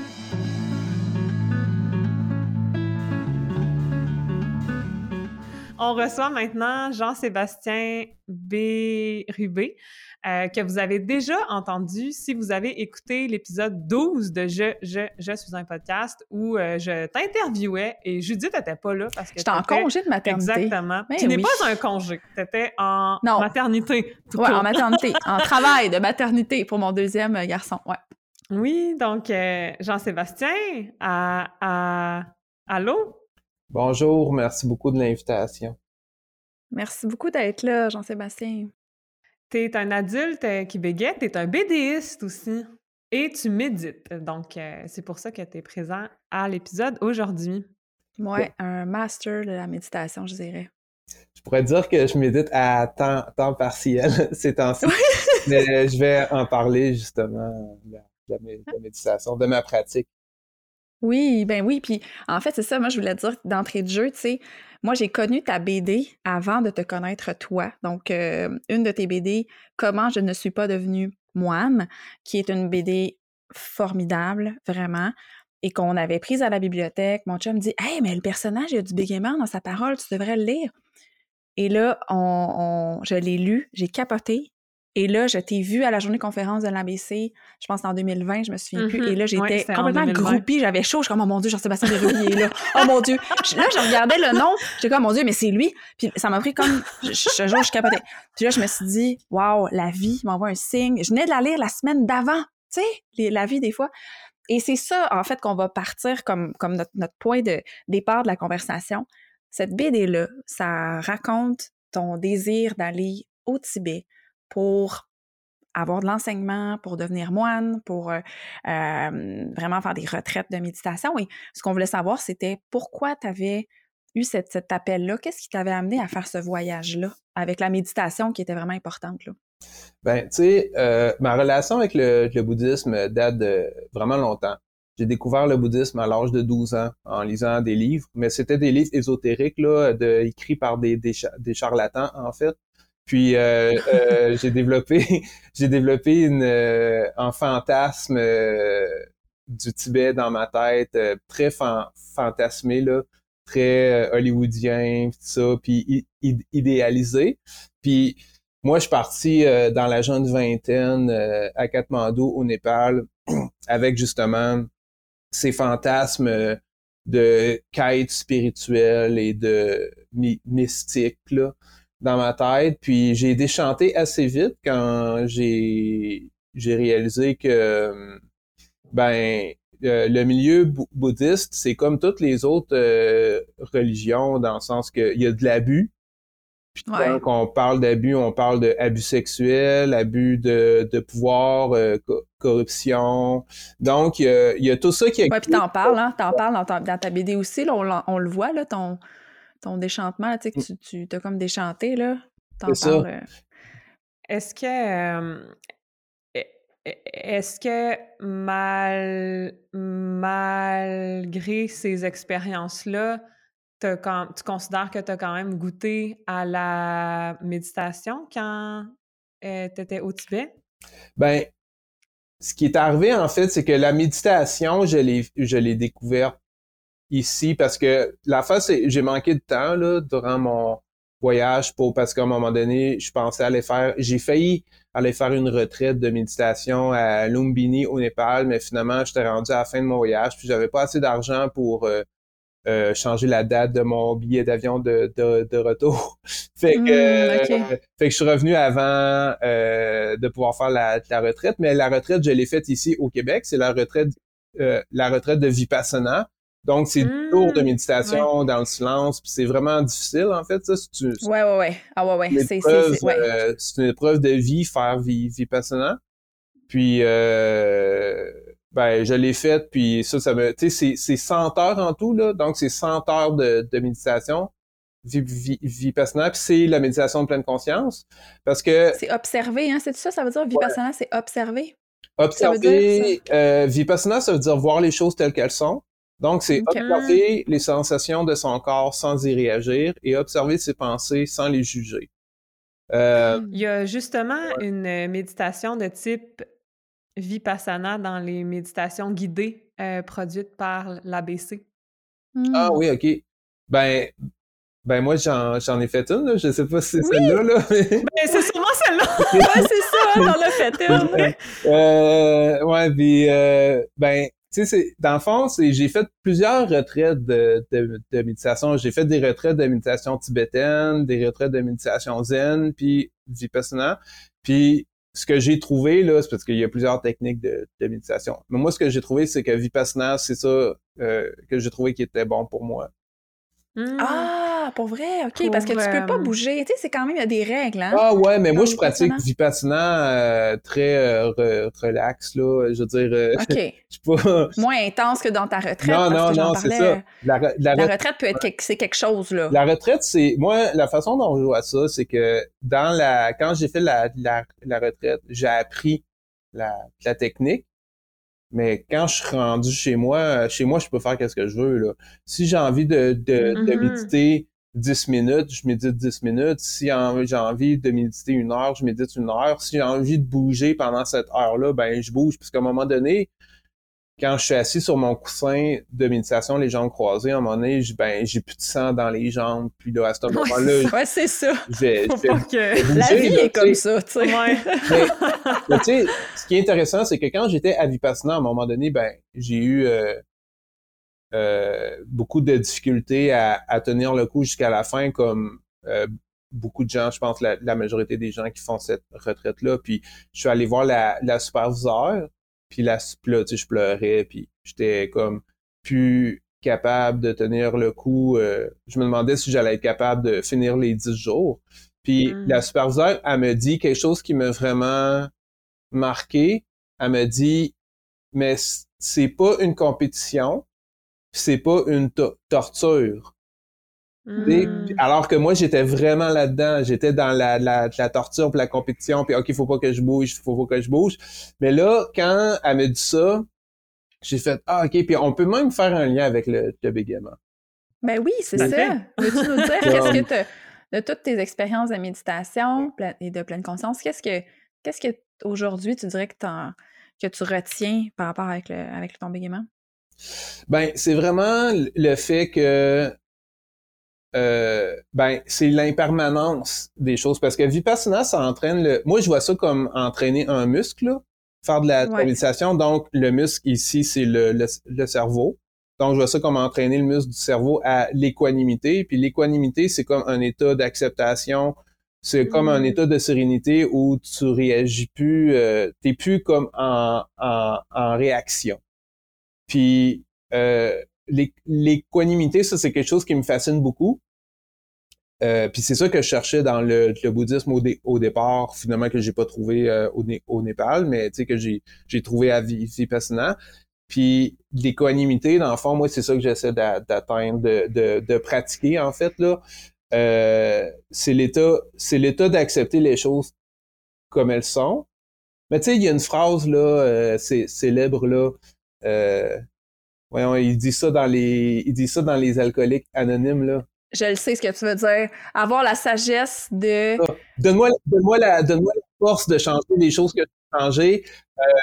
On reçoit maintenant Jean-Sébastien Bérubé, euh, que vous avez déjà entendu si vous avez écouté l'épisode 12 de Je, je, je suis un podcast où euh, je t'interviewais et Judith n'était pas là parce que J'étais en congé de maternité. Exactement. tu n'es pas un congé, tu étais en maternité. Oui, en maternité, en travail de maternité pour mon deuxième garçon, ouais. Oui, donc euh, Jean-Sébastien, à, à, allô? Bonjour, merci beaucoup de l'invitation. Merci beaucoup d'être là, Jean-Sébastien. Tu es un adulte euh, qui béguette, tu es un BDiste aussi. Et tu médites. Donc, euh, c'est pour ça que tu es présent à l'épisode aujourd'hui. Oui, un master de la méditation, je dirais. Je pourrais dire que je médite à temps, temps partiel (laughs) ces temps-ci. mais je vais en parler justement de la méditation, de ma pratique. Oui, ben oui, puis en fait, c'est ça, moi je voulais dire d'entrée de jeu, tu sais, moi j'ai connu ta BD avant de te connaître toi. Donc, euh, une de tes BD, Comment je ne suis pas devenue moine, qui est une BD formidable, vraiment, et qu'on avait prise à la bibliothèque. Mon chum me dit Hey, mais le personnage, il y a du bégaiement dans sa parole, tu devrais le lire. Et là, on, je l'ai lu, j'ai capoté. Et là, je t'ai vu à la journée conférence de l'ABC, je pense en 2020, je me souviens plus. Et là. Ouais, j'étais complètement 2020. groupie, j'avais chaud. Je suis comme, oh mon Dieu, Jean-Sébastien Desrosiers est là. (laughs) Oh mon Dieu. Là, je regardais le nom, j'étais comme, oh mon Dieu, mais c'est lui. Puis ça m'a pris comme, je, je, je, je capotais. Puis là, je me suis dit, waouh, la vie m'envoie un signe. Je venais de la lire la semaine d'avant, tu sais, la vie des fois. Et c'est ça, en fait, qu'on va partir comme, comme notre, notre point de départ de la conversation. Cette BD-là, ça raconte ton désir d'aller au Tibet pour avoir de l'enseignement, pour devenir moine, pour euh, vraiment faire des retraites de méditation. Et ce qu'on voulait savoir, c'était pourquoi tu avais eu cette, cet appel-là? Qu'est-ce qui t'avait amené à faire ce voyage-là avec la méditation qui était vraiment importante? Là? Ben, tu sais, euh, ma relation avec le, le bouddhisme date de vraiment longtemps. J'ai découvert le bouddhisme à l'âge de 12 ans en lisant des livres, mais c'était des livres ésotériques là, écrits par des, des charlatans en fait. Puis euh, euh, (laughs) j'ai développé (laughs) j'ai développé une euh, un fantasme euh, du Tibet dans ma tête euh, très fan- fantasmé là, très euh, hollywoodien tout ça, puis idéalisé. Puis moi, je suis parti euh, dans la jeune vingtaine euh, à Katmandou, au Népal, (clears throat) avec justement ces fantasmes de quête spirituelle et de my- mystique là, dans ma tête. Puis j'ai déchanté assez vite quand j'ai j'ai réalisé que ben euh, le milieu bou- bouddhiste, c'est comme toutes les autres euh, religions, dans le sens qu'il y a de l'abus. Puis Ouais. quand on parle d'abus, on parle de abus sexuels, abus de, de pouvoir, euh, co- corruption. Donc, il y, a, il y a tout ça qui Ouais, puis t'en parles, hein? T'en parles dans ta, dans ta BD aussi, là, on, on le voit, là, ton, ton déchantement, là, tu sais, que tu, tu t'as comme déchanté, là. T'en C'est ça. parles. euh, Est-ce que euh, e- e- est-ce que mal malgré ces expériences-là, t'as quand- tu considères que tu as quand même goûté à la méditation quand tu étais au Tibet? Ben, ce qui est arrivé, en fait, c'est que la méditation, je l'ai, je l'ai découverte ici parce que la c'est, j'ai manqué de temps, là, durant mon voyage pour, parce qu'à un moment donné, je pensais aller faire, j'ai failli aller faire une retraite de méditation à Lumbini au Népal, mais finalement, j'étais rendu à la fin de mon voyage, puis j'avais pas assez d'argent pour euh, euh, changer la date de mon billet d'avion de, de, de retour. (laughs) fait que, Hmm, euh, fait que je suis revenu avant euh, de pouvoir faire la, la retraite, mais la retraite, je l'ai faite ici au Québec. C'est la retraite, euh, la retraite de Vipassana. Donc, c'est tours de méditation dans le silence, puis c'est vraiment difficile, en fait, ça. C'est une, Ouais, ouais, ouais. Ah, ouais, ouais. C'est, c'est, épreuve, c'est- ouais. euh, c'est une épreuve de vie, faire vi- Vipassana. Puis, euh, ben, je l'ai faite, puis ça, ça me... Tu sais, c'est- c'est 100 heures en tout, là. Donc, c'est 100 heures de, de méditation, vi, vi- Vipassana, puis c'est la méditation de pleine conscience. Parce que C'est observer, hein? C'est ça, ça veut dire Vipassana, c'est observer? observer, euh, Vipassana, ça veut dire voir les choses telles qu'elles sont. Donc, c'est observer les sensations de son corps sans y réagir et observer ses pensées sans les juger. Euh, Il y a justement une euh, méditation de type Vipassana dans les méditations guidées euh, produites par l'ABC. Ah Hmm. oui, ok. Ben, ben moi, j'en, j'en ai fait une, là. Je sais pas si c'est Oui! celle-là, là. mais- Ben, c'est sûrement celle-là! (laughs) Ouais, c'est ça, t'en as fait une. euh, ouais, puis, euh, ben, tu sais, c'est, dans le fond, c'est, j'ai fait plusieurs retraites de, de, de méditation. J'ai fait des retraites de méditation tibétaine, des retraites de méditation zen, puis vipassana. Puis, ce que j'ai trouvé, là, c'est parce qu'il y a plusieurs techniques de, de méditation. Mais moi, ce que j'ai trouvé, c'est que vipassana, c'est ça euh, que j'ai trouvé qui était bon pour moi. Hmm. Ah, pour vrai, OK, Pour, parce que tu peux pas euh, bouger. Tu sais, c'est quand même, il y a des règles, hein? Ah ouais, mais moi je pratique Vipassana? Euh, très euh, re- relax là, je veux dire euh, OK. (laughs) pas (laughs) Moins intense que dans ta retraite. Non parce non non, c'est ça. La, re- la, La re- retraite peut être quelque, c'est quelque chose, là. la retraite c'est moi la façon dont je vois ça, c'est que dans la quand j'ai fait la, la, la retraite, j'ai appris la, la technique. Mais quand je suis rendu chez moi, chez moi, je peux faire qu'est-ce que je veux. Là. Si j'ai envie de, de, de Mhm. méditer 10 minutes, je médite 10 minutes. Si j'ai envie de méditer une heure, je médite une heure. Si j'ai envie de bouger pendant cette heure-là, ben je bouge. Parce qu'à un moment donné, quand je suis assis sur mon coussin de méditation, les jambes croisées, à un moment donné, ben, j'ai plus de sang dans les jambes. Puis là, à ce moment-là... Ouais, c'est ça. J'ai, que... La vie est comme ça, tu sais. Ouais. (laughs) mais, tu sais, ce qui est intéressant, c'est que quand j'étais à Vipassana, à un moment donné, ben, j'ai eu euh, euh, beaucoup de difficultés à, à tenir le coup jusqu'à la fin, comme euh, beaucoup de gens, je pense, la, la majorité des gens qui font cette retraite-là. Puis je suis allé voir la, la superviseure, puis là, là tu sais, je pleurais, puis j'étais comme plus capable de tenir le coup. Euh, je me demandais si j'allais être capable de finir les dix jours. Puis Mm. la superviseure, elle me dit quelque chose qui m'a vraiment marqué. Elle me dit, mais c'est pas une compétition, c'est pas une to- torture. Tu Mm. puis Alors que moi, j'étais vraiment là-dedans. J'étais dans la, la, la torture puis la compétition. Puis OK, faut pas que je bouge, faut pas que je bouge. Mais là, quand elle me dit ça, j'ai fait Ah, OK, puis on peut même faire un lien avec le, le bégaiement. Ben oui, c'est à ça. Veux-tu nous dire (laughs) qu'est-ce que t'as- de toutes tes expériences de méditation et de pleine conscience, qu'est-ce que qu'est-ce que aujourd'hui tu dirais que, que tu retiens par rapport avec le avec ton bégaiement? Ben, c'est vraiment le fait que euh, ben, c'est l'impermanence des choses. Parce que Vipassana, ça entraîne le. Moi, je vois ça comme entraîner un muscle, là. faire de la, la Ouais. méditation. Donc, le muscle ici, c'est le, le, le cerveau. Donc, je vois ça comme entraîner le muscle du cerveau à l'équanimité. Puis l'équanimité, c'est comme un état d'acceptation. C'est comme un Mm. état de sérénité où tu réagis plus, euh, t'es plus comme en, en, en réaction. Puis euh, l'é- l'équanimité, ça c'est quelque chose qui me fascine beaucoup. Euh, puis c'est ça que je cherchais dans le, le bouddhisme au, dé- au départ, finalement que j'ai pas trouvé euh, au, au Népal, mais que j'ai trouvé à Vi- Vipassana. Puis l'équanimité, dans le fond, moi c'est ça que j'essaie d'a- d'atteindre, de, de, de pratiquer en fait là. Euh, c'est l'état, d'accepter les choses comme elles sont. Mais tu sais, il y a une phrase là, célèbre là. Euh, voyons, il dit ça dans les, il dit ça dans les alcooliques anonymes là. Je le sais ce que tu veux dire. Avoir la sagesse de. Donne-moi, donne-moi la, donne-moi la force de changer les choses que tu peux changer.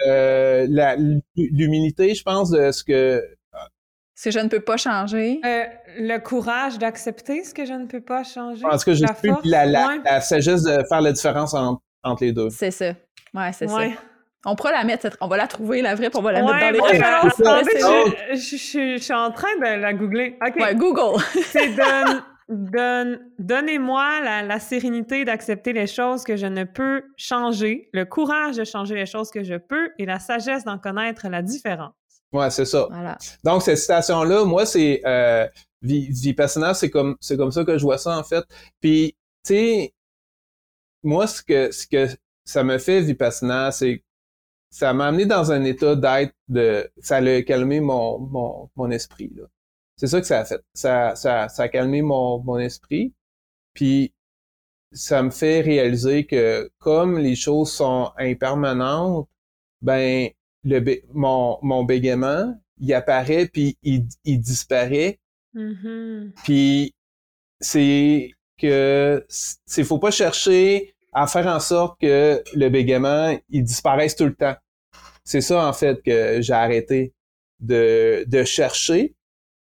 Euh, la, l'humilité, je pense, de ce que. Ce que je ne peux pas changer. Euh, le courage d'accepter ce que je ne peux pas changer. En tout cas, je La la, la, ouais. la sagesse de faire la différence en- entre les deux. C'est ça. Ouais, c'est Ouais. ça. On pourra la mettre, cette- on va la trouver, la vraie, puis on va la mettre dans Ouais, les Ouais, références. attendez, c'est je, je- je- je suis en train de la googler. OK. Ouais, Google. C'est (laughs) donne, donne, donnez-moi la, la sérénité d'accepter les choses que je ne peux changer, le courage de changer les choses que je peux et la sagesse d'en connaître la différence. Ouais, c'est ça. Voilà. Donc, cette citation-là, moi, c'est euh, Vi- Vipassana, c'est comme c'est comme ça que je vois ça, en fait. Puis, tu sais, moi, ce que ce que ça me fait Vipassana, c'est ça m'a amené dans un état d'être de ça a calmé mon, mon, mon esprit. là. C'est ça que ça a fait. Ça, ça, ça a calmé mon, mon esprit. Puis ça me fait réaliser que comme les choses sont impermanentes, ben le mon, mon bégaiement, il apparaît puis il, il disparaît. Mhm. Puis c'est que c'est faut pas chercher à faire en sorte que le bégaiement il disparaisse tout le temps. C'est ça en fait que j'ai arrêté de, de chercher,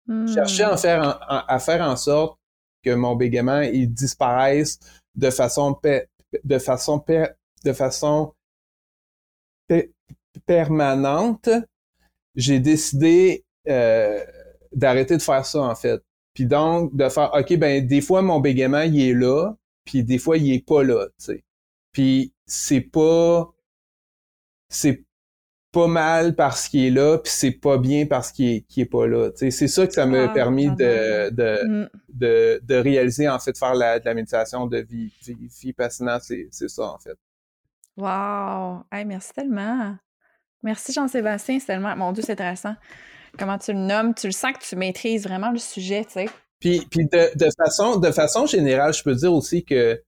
Hmm. chercher à faire en, à faire en sorte que mon bégaiement il disparaisse de façon de façon per- de façon pe- permanente. J'ai décidé euh, d'arrêter de faire ça en fait. Puis donc de faire OK ben des fois mon bégaiement il est là, puis des fois il est pas là, tu sais. Puis c'est pas c'est pas mal parce qu'il est là, puis c'est pas bien parce qu'il est, qu'il est pas là. tu sais. C'est ça que ça m'a Ah, permis de, j'adore. de, de, de réaliser, en fait, de faire la, de la méditation de vie, vie, Vipassana, c'est c'est ça, en fait. Wow! Hey, merci tellement. Merci Jean-Sébastien, c'est tellement. Mon Dieu, c'est intéressant. Comment tu le nommes, tu le sens que tu maîtrises vraiment le sujet, tu sais. Puis, puis de, de, façon, de façon générale, je peux dire aussi que,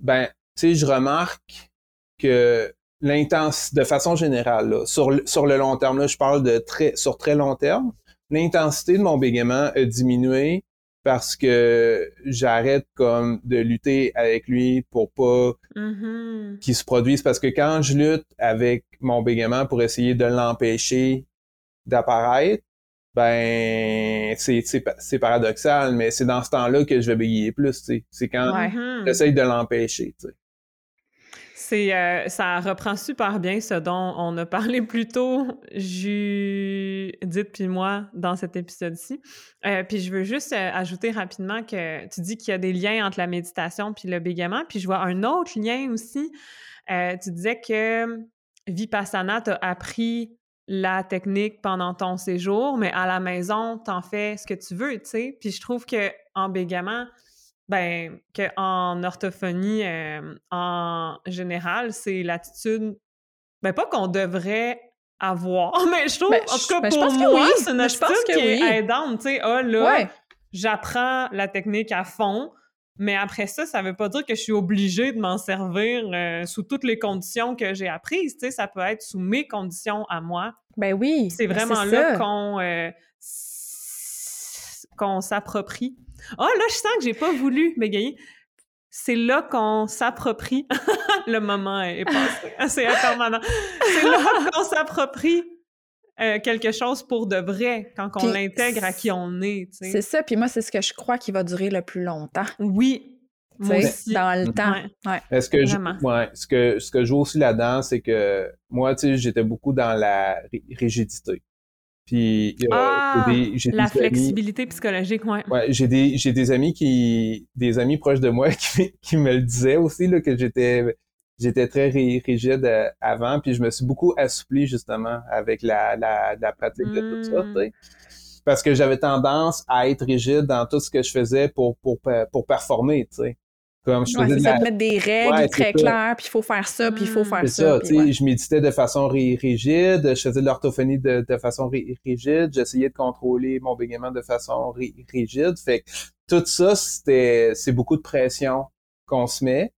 ben, tu sais, je remarque que l'intensité, de façon générale, là, sur, le- sur le long terme, là, je parle de très, sur très long terme, l'intensité de mon bégaiement a diminué parce que j'arrête comme de lutter avec lui pour pas Mhm. qu'il se produise parce que quand je lutte avec mon bégaiement pour essayer de l'empêcher d'apparaître, ben c'est c'est pa- c'est paradoxal, mais c'est dans ce temps-là que je vais bégayer plus. C'est quand Ouais. Mhm. j'essaye de l'empêcher. C'est, euh, ça reprend super bien ce dont on a parlé plus tôt, Judith puis moi, dans cet épisode-ci. Euh, puis je veux juste euh, ajouter rapidement que tu dis qu'il y a des liens entre la méditation puis le bégaiement, puis je vois un autre lien aussi. Euh, tu disais que Vipassana t'a appris la technique pendant ton séjour, mais à la maison, t'en fais ce que tu veux, tu sais. Puis je trouve que en bégaiement, ben, qu'en orthophonie, euh, en général, c'est l'attitude, ben pas qu'on devrait avoir, (laughs) mais je trouve, Ben, en tout cas ben, pour moi, oui. c'est une pense attitude qui oui. est aidante, tu sais, ah là, Ouais. j'apprends la technique à fond, mais après ça, ça veut pas dire que je suis obligée de m'en servir euh, sous toutes les conditions que j'ai apprises, tu sais, ça peut être sous mes conditions à moi. Ben oui. C'est ben vraiment là qu'on euh, qu'on s'approprie. Ah, là, je sens que j'ai pas voulu bégayer. C'est là qu'on s'approprie. (laughs) Le moment est passé. (laughs) C'est (laughs) impermanent. C'est là qu'on s'approprie euh, quelque chose pour de vrai, quand on Puis l'intègre à qui on est. C'est ça. Puis moi, c'est ce que je crois qui va durer le plus longtemps. Oui, moi aussi. Dans le temps. Ouais. Ouais. Est-ce que je, Vraiment. ouais, ce que ce que je vois aussi là-dedans, c'est que moi, tu sais, j'étais beaucoup dans la ri- rigidité. Puis euh, Ah, j'ai des, La des amis- flexibilité psychologique, ouais. Ouais, j'ai des j'ai des amis qui des amis proches de moi (laughs) qui, qui me le disaient aussi là que j'étais j'étais très ri- rigide euh, avant puis je me suis beaucoup assoupli justement avec la la, la pratique de tout ça, Mm. tu sais. Parce que j'avais tendance à être rigide dans tout ce que je faisais pour pour pour performer, tu sais. Comme je Ouais, faisais de ça, la de mettre des règles Ouais, très claires, puis il faut faire ça, puis il faut Mm. faire ça. ça, puis ouais. je méditais de façon ri- rigide, je faisais de l'orthophonie de, de façon ri- rigide, j'essayais de contrôler mon bégaiement de façon ri- rigide. Fait que tout ça, c'était, c'est beaucoup de pression qu'on se met.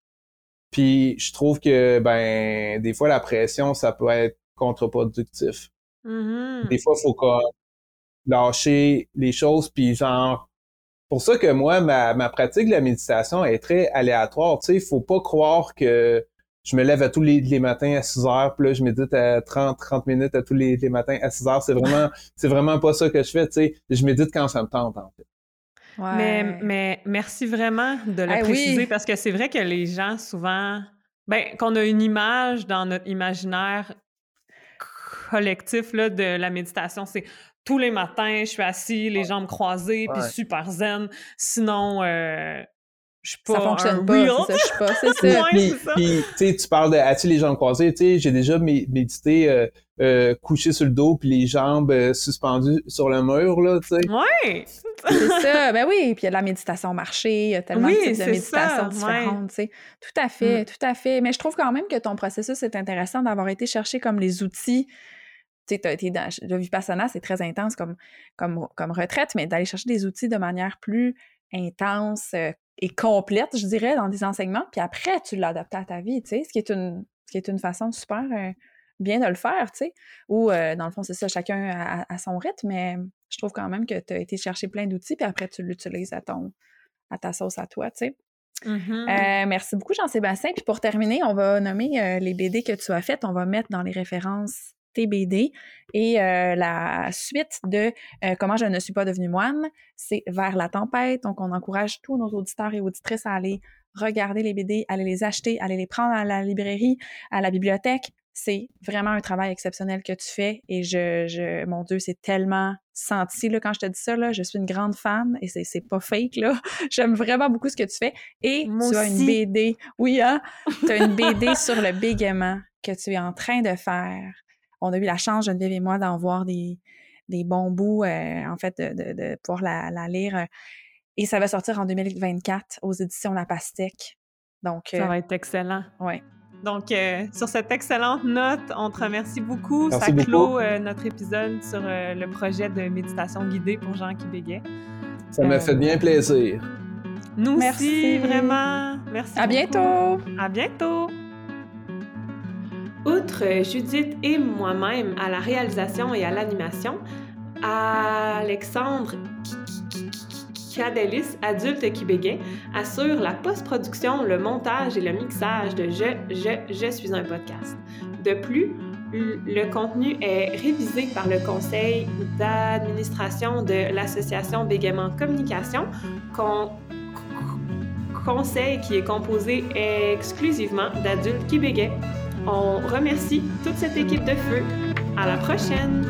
Puis je trouve que, ben, des fois, la pression, ça peut être contre-productif. Mhm. Des fois, il faut comme lâcher les choses, puis genre, pour ça que moi, ma, ma pratique de la méditation est très aléatoire. Tu sais, faut pas croire que je me lève à tous les, les matins à 6 heures, puis là, je médite à 30, 30 minutes à tous les, les matins à 6 heures. C'est vraiment, c'est vraiment pas ça que je fais, tu sais. Je médite quand ça me tente, en fait. Ouais. Mais, mais merci vraiment de le oui. préciser parce que c'est vrai que les gens, souvent, ben, qu'on a une image dans notre imaginaire collectif là, de la méditation, c'est tous les matins, je suis assis, les jambes croisées, puis super zen. Sinon, euh, je suis pas (laughs) ça un fonctionne pas, real. c'est ça, je sais pas, c'est ça. Puis, tu parles de as-tu les jambes croisées, tu sais, j'ai déjà mé- médité euh, euh, couché sur le dos puis les jambes euh, suspendues sur le mur, là, tu sais. Ouais! C'est ça, ben oui, puis il y a de la méditation marché, il y a tellement Oui, de types de c'est méditation ça, ouais. différentes, tu sais. Tout à fait, Mm. tout à fait. Mais je trouve quand même que ton processus est intéressant d'avoir été chercher comme les outils. Tu sais, t'as été dans le Vipassana, c'est très intense comme, comme, comme retraite, mais d'aller chercher des outils de manière plus intense euh, et complète, je dirais, dans des enseignements, puis après, tu l'as adapté à ta vie, tu sais, ce qui est une, ce qui est une façon super euh, bien de le faire, tu sais. Ou, euh, dans le fond, c'est ça, chacun à, à son rythme, mais je trouve quand même que tu as été chercher plein d'outils, puis après, tu l'utilises à ton à ta sauce à toi, tu sais. Mhm. Euh, merci beaucoup, Jean-Sébastien. Puis pour terminer, on va nommer les BD que tu as faites. On va mettre dans les références tes BD. Et euh, la suite de euh, Comment je ne suis pas devenue moine, c'est Vers la tempête. Donc, on encourage tous nos auditeurs et auditrices à aller regarder les BD, aller les acheter, aller les prendre à la librairie, à la bibliothèque. C'est vraiment un travail exceptionnel que tu fais et je, je mon Dieu, c'est tellement senti là, quand je te dis ça. Là, je suis une grande fan et c'est, c'est pas fake. là. (laughs) J'aime vraiment beaucoup ce que tu fais. Et Moi tu as une. BD. Oui, hein? (laughs) Tu as une BD sur le bégaiement que tu es en train de faire. On a eu la chance, Geneviève et moi, d'en voir des, des bons bouts, euh, en fait, de, de, de pouvoir la, la lire. Et ça va sortir en 2024 aux éditions La Pastèque. Donc, Ça euh, va être excellent. ouais. Donc, euh, sur cette excellente note, on te remercie beaucoup. Merci Ça beaucoup. clôt euh, notre épisode sur euh, le projet de méditation guidée pour Jean qui bégayait. Ça me Euh, fait bien plaisir. Nous Merci. aussi, vraiment. Merci. À beaucoup. bientôt! À bientôt! Outre Judith et moi-même à la réalisation et à l'animation, Alexandre Cadelis, adulte bégaye, assure la post-production, le montage et le mixage de Je, Je, Je suis un podcast. De plus, le contenu est révisé par le conseil d'administration de l'association Bégaiement Communication, conseil qui est composé exclusivement d'adultes bégayent. On remercie toute cette équipe de feu. À la prochaine!